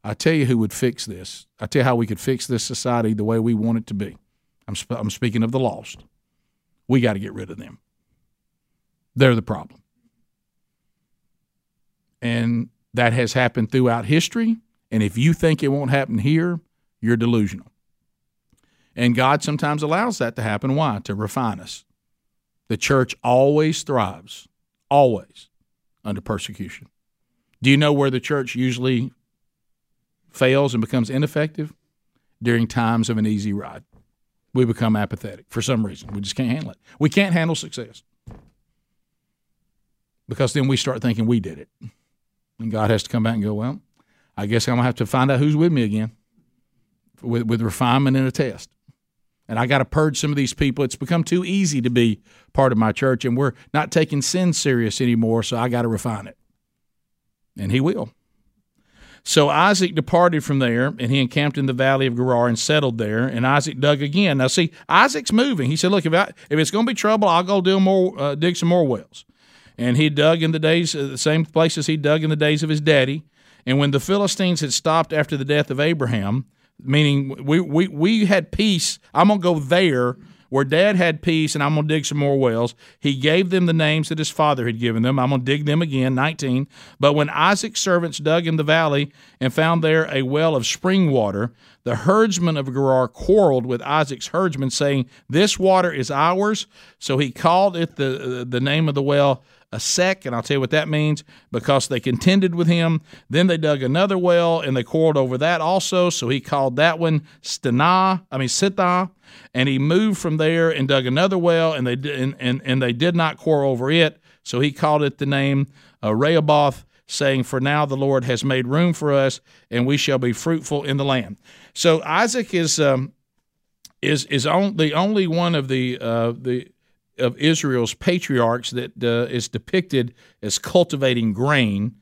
I tell you who would fix this. I tell you how we could fix this society the way we want it to be. I'm, sp- I'm speaking of the lost. We got to get rid of them. They're the problem. And that has happened throughout history. And if you think it won't happen here, you're delusional. And God sometimes allows that to happen. Why? To refine us. The church always thrives, always, under persecution. Do you know where the church usually fails and becomes ineffective? During times of an easy ride. We become apathetic for some reason. We just can't handle it. We can't handle success. Because then we start thinking we did it. And God has to come back and go, well, I guess I'm going to have to find out who's with me again with, with refinement and a test and I got to purge some of these people. It's become too easy to be part of my church, and we're not taking sin serious anymore, so I got to refine it. And he will. So Isaac departed from there, and he encamped in the valley of Gerar and settled there. And Isaac dug again. Now, see, Isaac's moving. He said, "Look, if I, if it's going to be trouble, I'll go do more, uh, dig some more wells." And he dug in the days, uh, the same places he dug in the days of his daddy. And when the Philistines had stopped after the death of Abraham, meaning we, we, we had peace. I'm going to go there where dad had peace and I'm going to dig some more wells. He gave them the names that his father had given them. I'm going to dig them again, 19. But when Isaac's servants dug in the valley and found there a well of spring water, the herdsmen of Gerar quarreled with Isaac's herdsmen, saying, This water is ours. So he called it the, the name of the well Esek, and I'll tell you what that means because they contended with him. Then they dug another well and they quarreled over that also. So he called that one Stenah, I mean Sitah, and he moved from there and dug another well, and they and, and, and they did not quarrel over it. So he called it the name uh, Rehoboth, saying, "For now the Lord has made room for us, and we shall be fruitful in the land." So Isaac is um, is is on, the only one of the uh, the of Israel's patriarchs that uh, is depicted as cultivating grain.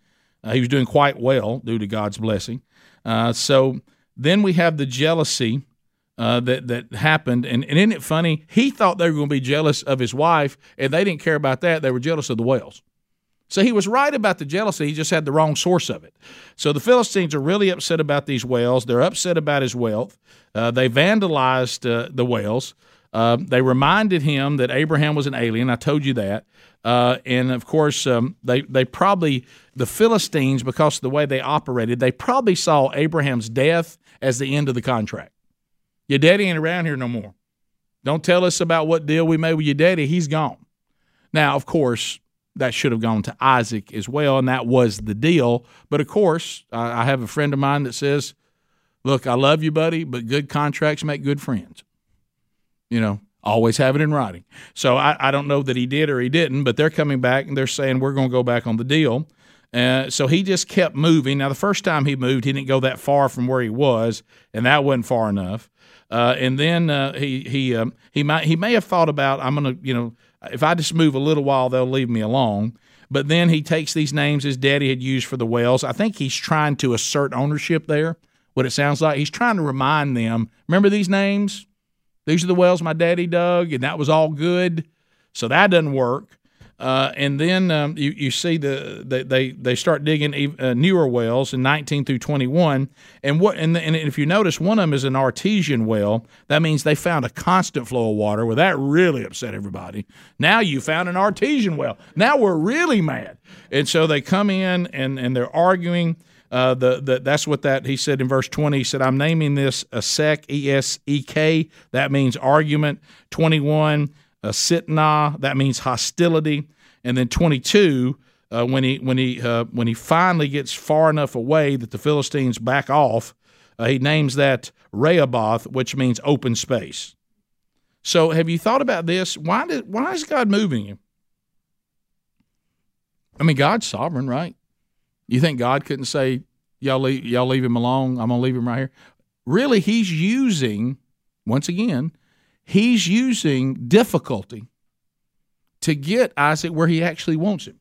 Uh, he was doing quite well due to God's blessing. Uh, so then we have the jealousy uh, that that happened, and, and isn't it funny? He thought they were going to be jealous of his wife, and they didn't care about that. They were jealous of the wells. So he was right about the jealousy. He just had the wrong source of it. So the Philistines are really upset about these wells. They're upset about his wealth. Uh, they vandalized uh, the wells. Uh, they reminded him that Abraham was an alien. I told you that. Uh, and of course, um, they they probably the Philistines, because of the way they operated, they probably saw Abraham's death as the end of the contract. Your daddy ain't around here no more. Don't tell us about what deal we made with your daddy. He's gone. Now, of course, that should have gone to Isaac as well, and that was the deal. But of course, I have a friend of mine that says, "Look, I love you, buddy, but good contracts make good friends." You know, always have it in writing. So I, I don't know that he did or he didn't, but they're coming back and they're saying we're going to go back on the deal. Uh, so he just kept moving. Now, the first time he moved, he didn't go that far from where he was, and that wasn't far enough. Uh, and then uh, he he um, he might he may have thought about I'm going to you know if I just move a little while they'll leave me alone. But then he takes these names his daddy had used for the wells. I think he's trying to assert ownership there. What it sounds like he's trying to remind them. Remember these names? These are the wells my daddy dug, and that was all good. So that doesn't work. Uh, and then um, you, you see the, the they they start digging uh, newer wells in 19 through 21, and what and, the, and if you notice, one of them is an artesian well. That means they found a constant flow of water. Well, that really upset everybody. Now you found an artesian well. Now we're really mad, and so they come in and and they're arguing. Uh, the, the that's what that he said in verse 20. He said, "I'm naming this a sek, e s e k. That means argument. 21, a sitna. That means hostility. And then 22, uh, when he when he uh, when he finally gets far enough away that the Philistines back off. Uh, he names that Rehoboth, which means open space. So, have you thought about this? Why did why is God moving you? I mean, God's sovereign, right? You think God couldn't say, "Y'all leave, y'all leave him alone. I'm gonna leave him right here." Really, He's using once again, He's using difficulty to get Isaac where He actually wants him.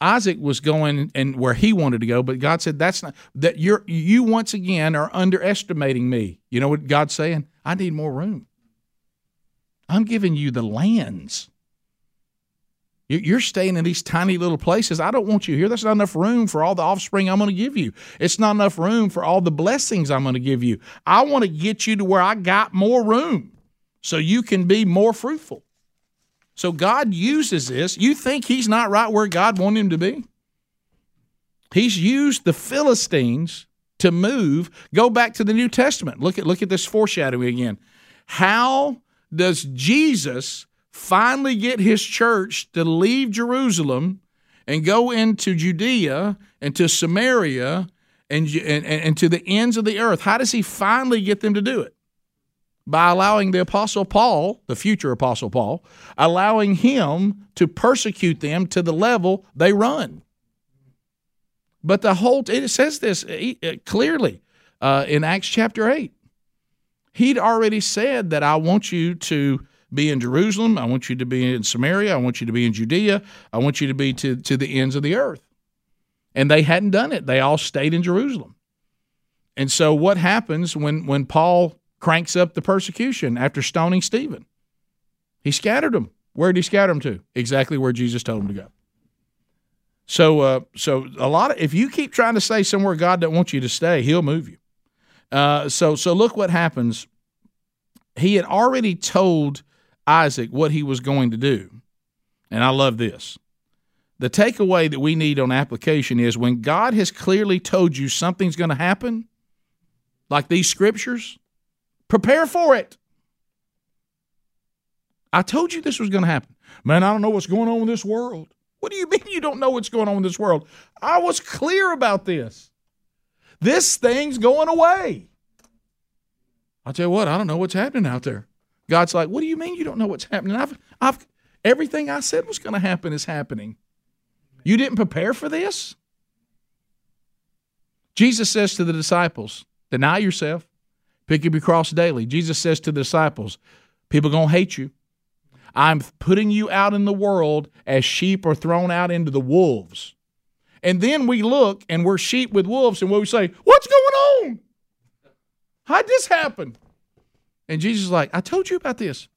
Isaac was going and where he wanted to go, but God said, "That's not that you're you once again are underestimating me." You know what God's saying? I need more room. I'm giving you the lands. You're staying in these tiny little places. I don't want you here. There's not enough room for all the offspring I'm going to give you. It's not enough room for all the blessings I'm going to give you. I want to get you to where I got more room so you can be more fruitful. So God uses this. You think he's not right where God wanted him to be? He's used the Philistines to move. Go back to the New Testament. Look at look at this foreshadowing again. How does Jesus finally get his church to leave Jerusalem and go into Judea and to Samaria and, and, and to the ends of the earth? How does he finally get them to do it? by allowing the Apostle Paul, the future Apostle Paul, allowing him to persecute them to the level they run. But the whole, it says this uh, clearly uh, in Acts chapter 8. He'd already said that I want you to be in Jerusalem. I want you to be in Samaria. I want you to be in Judea. I want you to be to, to the ends of the earth. And they hadn't done it. They all stayed in Jerusalem. And so what happens when, when Paul cranks up the persecution after stoning Stephen. He scattered them. Where did he scatter them to? Exactly where Jesus told him to go. So, uh, so a lot of if you keep trying to stay somewhere God doesn't want you to stay, He'll move you. Uh, so, so look what happens. He had already told Isaac what he was going to do, and I love this. The takeaway that we need on application is when God has clearly told you something's going to happen, like these scriptures, Prepare for it. I told you this was going to happen. Man, I don't know what's going on in this world. What do you [laughs] mean you don't know what's going on in this world? I was clear about this. This thing's going away. I'll tell you what, I don't know what's happening out there. God's like, what do you mean you don't know what's happening? I've, I've, everything I said was going to happen is happening. You didn't prepare for this? Jesus says to the disciples, deny yourself, Pick up your cross daily. Jesus says to the disciples, People going to hate you. I'm putting you out in the world as sheep are thrown out into the wolves. And then we look and we're sheep with wolves, and we say, What's going on? How'd this happen? And Jesus is like, I told you about this.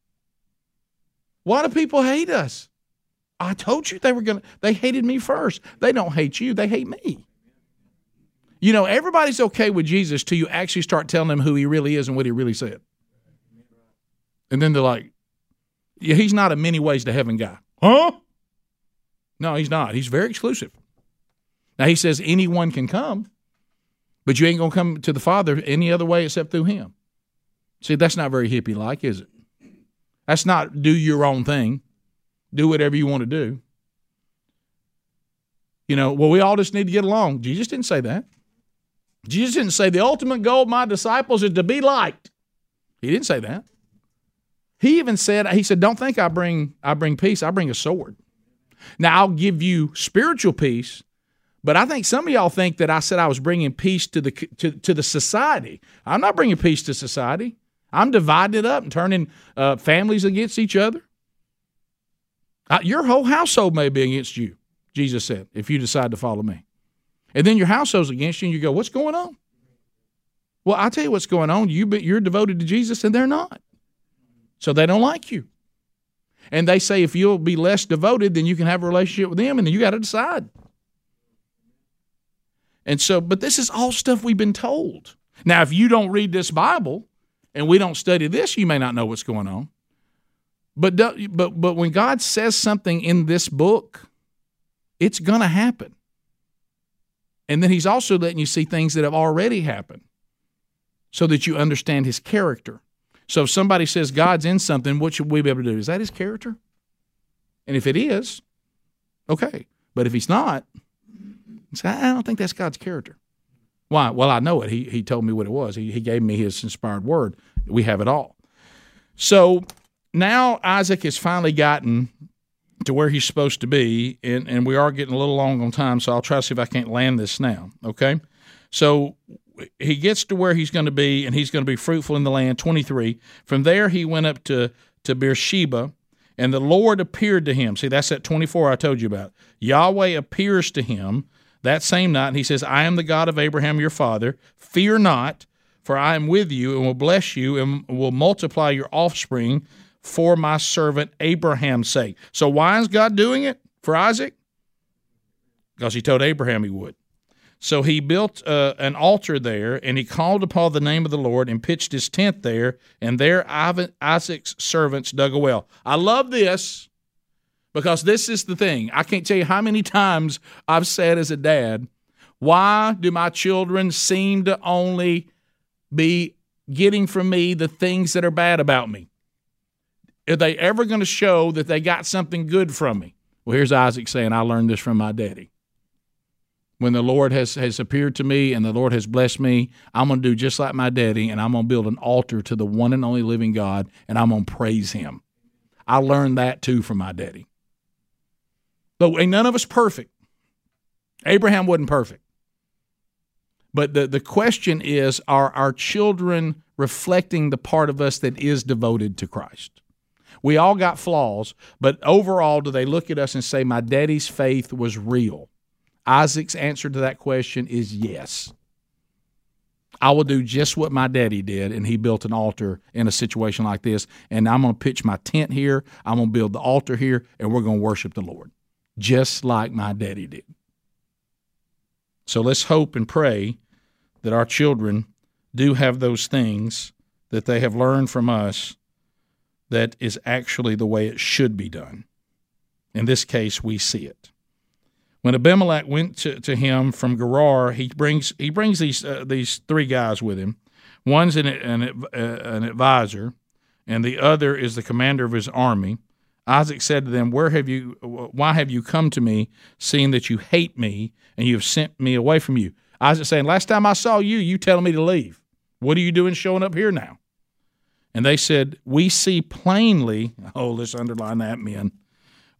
Why do people hate us? I told you they were going to, they hated me first. They don't hate you, they hate me. You know, everybody's okay with Jesus till you actually start telling them who he really is and what he really said. And then they're like, yeah, he's not a many ways to heaven guy. Huh? No, he's not. He's very exclusive. Now, he says anyone can come, but you ain't going to come to the Father any other way except through him. See, that's not very hippie like, is it? That's not do your own thing, do whatever you want to do. You know, well, we all just need to get along. Jesus didn't say that. Jesus didn't say the ultimate goal of my disciples is to be liked. He didn't say that. He even said, he said, don't think I bring I bring peace, I bring a sword. Now I'll give you spiritual peace, but I think some of y'all think that I said I was bringing peace to the to, to the society. I'm not bringing peace to society. I'm dividing it up and turning uh, families against each other. Uh, your whole household may be against you, Jesus said, if you decide to follow me. And then your household's against you, and you go, What's going on? Well, I'll tell you what's going on. You, you're devoted to Jesus, and they're not. So they don't like you. And they say if you'll be less devoted, then you can have a relationship with them, and then you got to decide. And so, but this is all stuff we've been told. Now, if you don't read this Bible and we don't study this, you may not know what's going on. But, but, but when God says something in this book, it's going to happen. And then he's also letting you see things that have already happened so that you understand his character. So if somebody says God's in something, what should we be able to do? Is that his character? And if it is, okay. But if he's not, I don't think that's God's character. Why? Well, I know it. He, he told me what it was. He, he gave me his inspired word. We have it all. So now Isaac has finally gotten to where he's supposed to be, and, and we are getting a little long on time, so I'll try to see if I can't land this now. Okay? So he gets to where he's going to be, and he's going to be fruitful in the land. 23. From there, he went up to, to Beersheba, and the Lord appeared to him. See, that's that 24 I told you about. Yahweh appears to him that same night, he says, I am the God of Abraham your father. Fear not, for I am with you, and will bless you, and will multiply your offspring for my servant Abraham's sake. So, why is God doing it for Isaac? Because he told Abraham he would. So he built uh, an altar there, and he called upon the name of the Lord and pitched his tent there. And there Isaac's servants dug a well. I love this because this is the thing. I can't tell you how many times I've said as a dad, why do my children seem to only be getting from me the things that are bad about me? Are they ever going to show that they got something good from me? Well, here's Isaac saying, I learned this from my daddy when the Lord has, has appeared to me and the Lord has blessed me, I'm going to do just like my daddy and I'm going to build an altar to the one and only living God and I'm going to praise him. I learned that too from my daddy. But ain't none of us perfect. Abraham wasn't perfect. But the, the question is are our children reflecting the part of us that is devoted to Christ? We all got flaws, but overall, do they look at us and say, My daddy's faith was real? Isaac's answer to that question is yes. I will do just what my daddy did, and he built an altar in a situation like this. And I'm going to pitch my tent here. I'm going to build the altar here, and we're going to worship the Lord, just like my daddy did. So let's hope and pray that our children do have those things that they have learned from us that is actually the way it should be done. In this case, we see it. When Abimelech went to, to him from Gerar, he brings he brings these uh, these three guys with him. One's an an, uh, an advisor, and the other is the commander of his army. Isaac said to them, "Where have you? Why have you come to me, seeing that you hate me and you have sent me away from you?" Isaac saying, "Last time I saw you, you telling me to leave. What are you doing showing up here now?" And they said, "We see plainly. [laughs] Oh, let's underline that, men.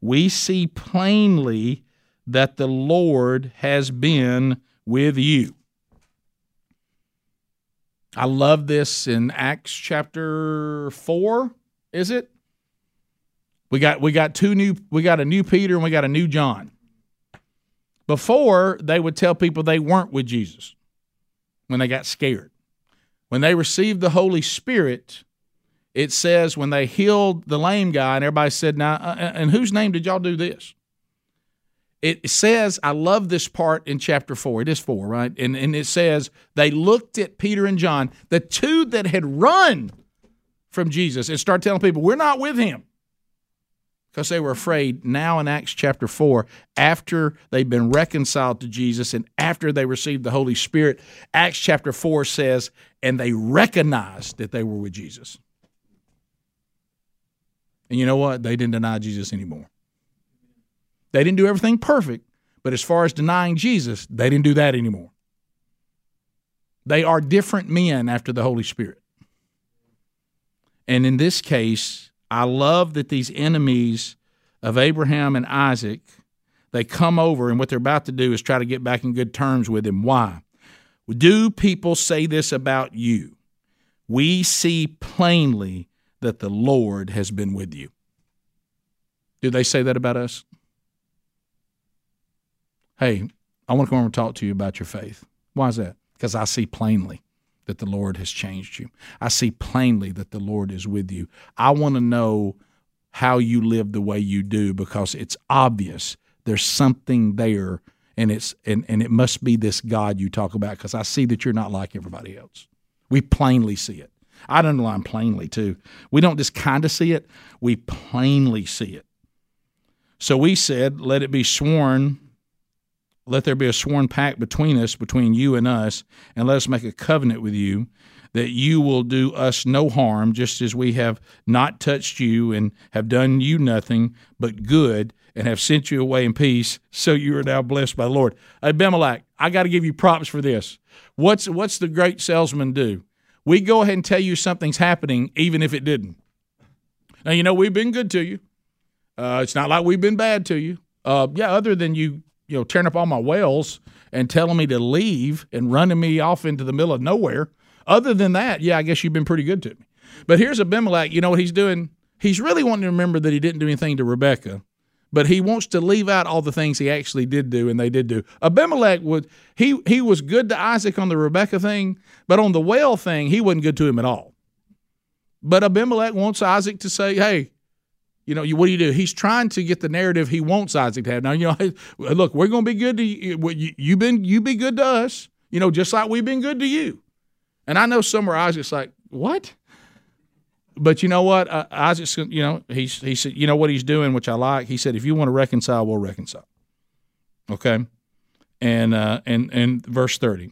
We see plainly that the Lord has been with you. I love this in Acts chapter 4, is it? We got we got two new we got a new Peter and we got a new John. Before they would tell people they weren't with Jesus when they got scared. When they received the Holy Spirit, it says when they healed the lame guy and everybody said, "Now, uh, uh in whose name did y'all do this?" it says, I love this part in chapter four. It is four, right? And, and it says, they looked at Peter and John, the two that had run from Jesus, and started telling people, We're not with him. Because they were afraid now in Acts chapter 4, after they've been reconciled to Jesus and after they received the Holy Spirit, Acts chapter 4 says, and they recognized that they were with Jesus. And you know what? They didn't deny Jesus anymore. They didn't do everything perfect, but as far as denying Jesus, they didn't do that anymore. They are different men after the Holy Spirit. And in this case, I love that these enemies of Abraham and Isaac, they come over and what they're about to do is try to get back in good terms with him. Why? Do people say this about you? We see plainly that the Lord has been with you. Do they say that about us? hey, I want to come over and talk to you about your faith. Why is that? Because I see plainly that the Lord has changed you. I see plainly that the Lord is with you. I want to know how you live the way you do because it's obvious there's something there and it's and, and it must be this God you talk about because I see that you're not like everybody else. We plainly see it. I'd underline plainly too. We don't just kind of see it, we plainly see it. So we said, let it be sworn let there be a sworn pact between us, between you and us, and let us make a covenant with you that you will do us no harm, just as we have not touched you and have done you nothing but good and have sent you away in peace. So you are now blessed by the Lord. Abimelech, I got to give you props for this. What's what's the great salesman do? We go ahead and tell you something's happening, even if it didn't. Now you know we've been good to you. Uh, it's not like we've been bad to you. Uh, yeah, other than you, you know, tearing up all my wells and telling me to leave and running me off into the middle of nowhere. Other than that, yeah, I guess you've been pretty good to me. But here's Abimelech. You know what he's doing? He's really wanting to remember that he didn't do anything to Rebecca, but he wants to leave out all the things he actually did do and they did do. Abimelech would he he was good to Isaac on the Rebecca thing, but on the well thing, he wasn't good to him at all. But Abimelech wants Isaac to say, "Hey, you know, you, what do you do? He's trying to get the narrative he wants Isaac to have. Now, you know, [laughs] look, we're going to be good to you. You've been you be good to us, you know, just like we've been good to you. And I know somewhere Isaac's like, what? But you know what? Uh, Isaac's, you know, he's he said, you know what he's doing, which I like. He said, if you want to reconcile, we'll reconcile. Okay, and uh, and and verse thirty.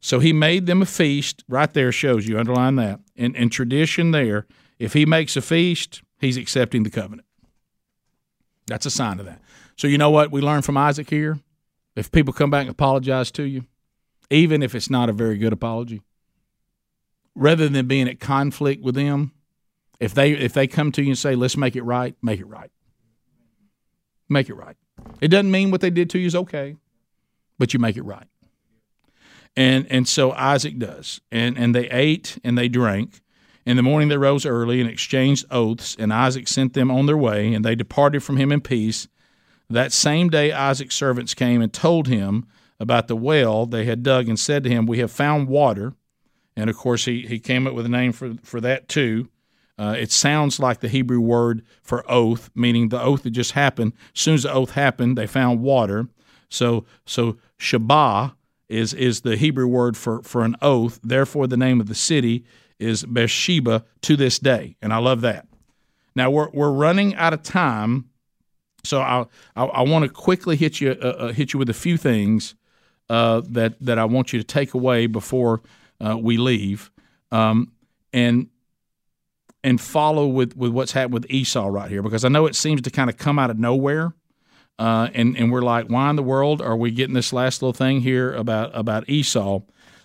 So he made them a feast. Right there shows you underline that. In in tradition, there, if he makes a feast, he's accepting the covenant. That's a sign of that. So you know what we learn from Isaac here? If people come back and apologize to you, even if it's not a very good apology, rather than being at conflict with them, if they if they come to you and say, "Let's make it right," make it right. Make it right. It doesn't mean what they did to you is okay, but you make it right. And and so Isaac does. And and they ate and they drank. In the morning they rose early and exchanged oaths, and Isaac sent them on their way, and they departed from him in peace. That same day Isaac's servants came and told him about the well they had dug and said to him, We have found water. And of course, he, he came up with a name for, for that too. Uh, it sounds like the Hebrew word for oath, meaning the oath that just happened. As soon as the oath happened, they found water. So so Shabbat is is the Hebrew word for for an oath. Therefore, the name of the city is Beersheba to this day, and I love that. Now we're we're running out of time, so I I, I want to quickly hit you uh, uh, hit you with a few things uh, that that I want you to take away before uh, we leave, um, and and follow with with what's happened with Esau right here because I know it seems to kind of come out of nowhere. Uh, and and we're like, why in the world are we getting this last little thing here about about Esau?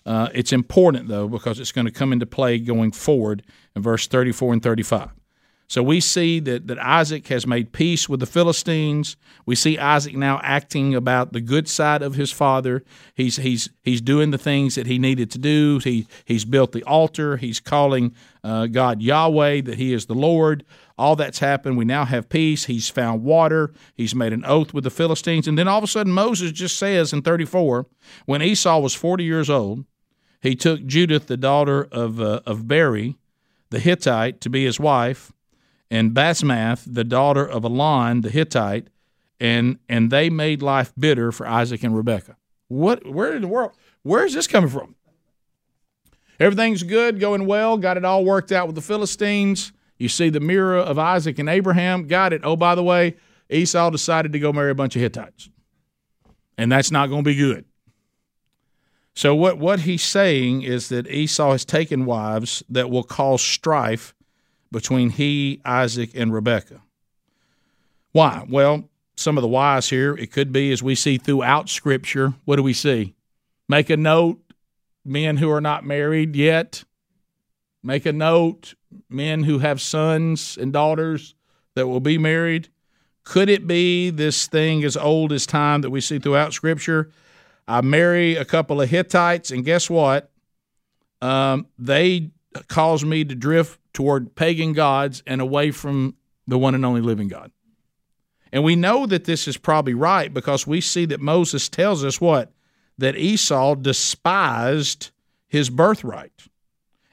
Uh, it's important though because it's going to come into play going forward in verse 34 and 35. So we see that, that Isaac has made peace with the Philistines. We see Isaac now acting about the good side of his father. He's he's he's doing the things that he needed to do. He he's built the altar. He's calling uh, God Yahweh that He is the Lord. All that's happened. We now have peace. He's found water. He's made an oath with the Philistines, and then all of a sudden Moses just says in 34, when Esau was 40 years old, he took Judith, the daughter of, uh, of Beeri, the Hittite, to be his wife, and Basmath, the daughter of Elon, the Hittite, and and they made life bitter for Isaac and Rebekah. What? Where in the world? Where is this coming from? Everything's good, going well, got it all worked out with the Philistines. You see the mirror of Isaac and Abraham, got it. Oh, by the way, Esau decided to go marry a bunch of Hittites. And that's not going to be good. So what what he's saying is that Esau has taken wives that will cause strife between he, Isaac, and Rebekah. Why? Well, some of the whys here, it could be as we see throughout Scripture, what do we see? Make a note, men who are not married yet. Make a note, men who have sons and daughters that will be married. Could it be this thing as old as time that we see throughout Scripture? I marry a couple of Hittites, and guess what? Um, they cause me to drift toward pagan gods and away from the one and only living God. And we know that this is probably right because we see that Moses tells us what? That Esau despised his birthright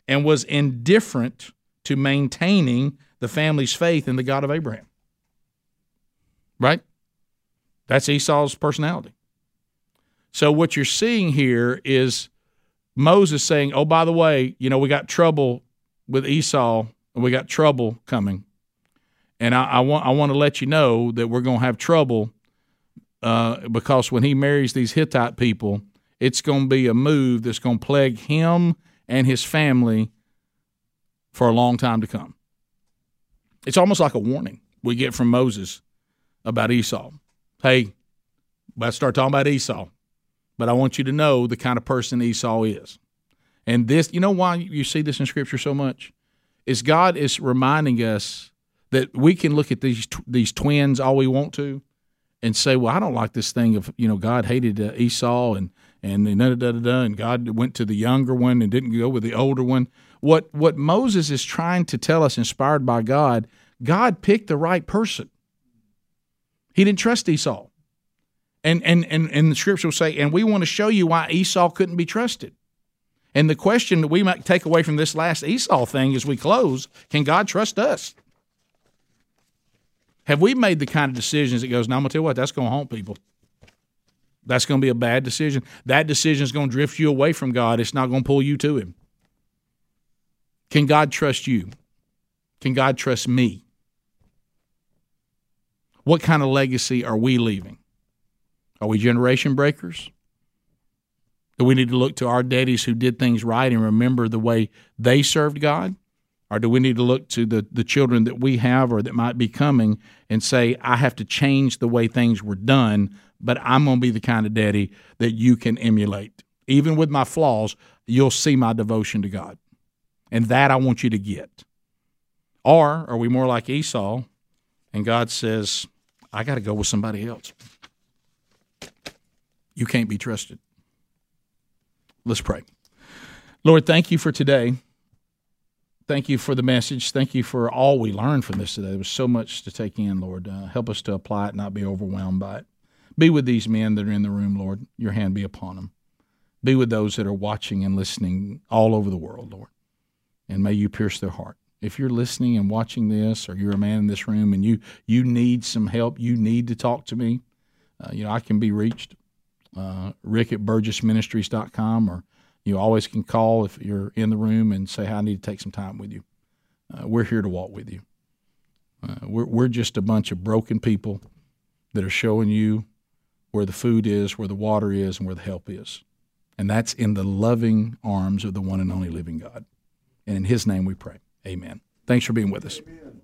and was indifferent to maintaining the family's faith in the God of Abraham. Right? That's Esau's personality. So what you're seeing here is Moses saying, "Oh, by the way, you know we got trouble with Esau, and we got trouble coming, and I, I want I want to let you know that we're going to have trouble uh, because when he marries these Hittite people, it's going to be a move that's going to plague him and his family for a long time to come. It's almost like a warning we get from Moses about Esau. Hey, let's start talking about Esau. But I want you to know the kind of person Esau is. And this, you know why you see this in Scripture so much? Is God is reminding us that we can look at these these twins all we want to, and say, "Well, I don't like this thing of you know God hated uh, Esau and and da, da, da, da, and God went to the younger one and didn't go with the older one." What what Moses is trying to tell us, inspired by God, God picked the right person. He didn't trust Esau. And and and, and the scripture will say, and we want to show you why Esau couldn't be trusted. And the question that we might take away from this last Esau thing as we close, can God trust us? Have we made the kind of decisions that goes, now I'm gonna tell you what, that's gonna haunt people. That's gonna be a bad decision. That decision is gonna drift you away from God. It's not gonna pull you to him. Can God trust you? Can God trust me? What kind of legacy are we leaving? Are we generation breakers? Do we need to look to our daddies who did things right and remember the way they served God? Or do we need to look to the, the children that we have or that might be coming and say, I have to change the way things were done, but I'm going to be the kind of daddy that you can emulate? Even with my flaws, you'll see my devotion to God. And that I want you to get. Or are we more like Esau and God says, I got to go with somebody else? You can't be trusted. Let's pray. Lord, thank you for today. Thank you for the message. Thank you for all we learned from this today. There was so much to take in, Lord. Uh, help us to apply it, not be overwhelmed by it. Be with these men that are in the room, Lord. Your hand be upon them. Be with those that are watching and listening all over the world, Lord. And may you pierce their heart if you're listening and watching this, or you're a man in this room and you you need some help, you need to talk to me. Uh, you know, I can be reached. Uh, Rick at BurgessMinistries.com, or you always can call if you're in the room and say, hey, I need to take some time with you. Uh, we're here to walk with you. Uh, we're, we're just a bunch of broken people that are showing you where the food is, where the water is, and where the help is. And that's in the loving arms of the one and only living God. And in His name we pray. Amen. Thanks for being with us. Amen.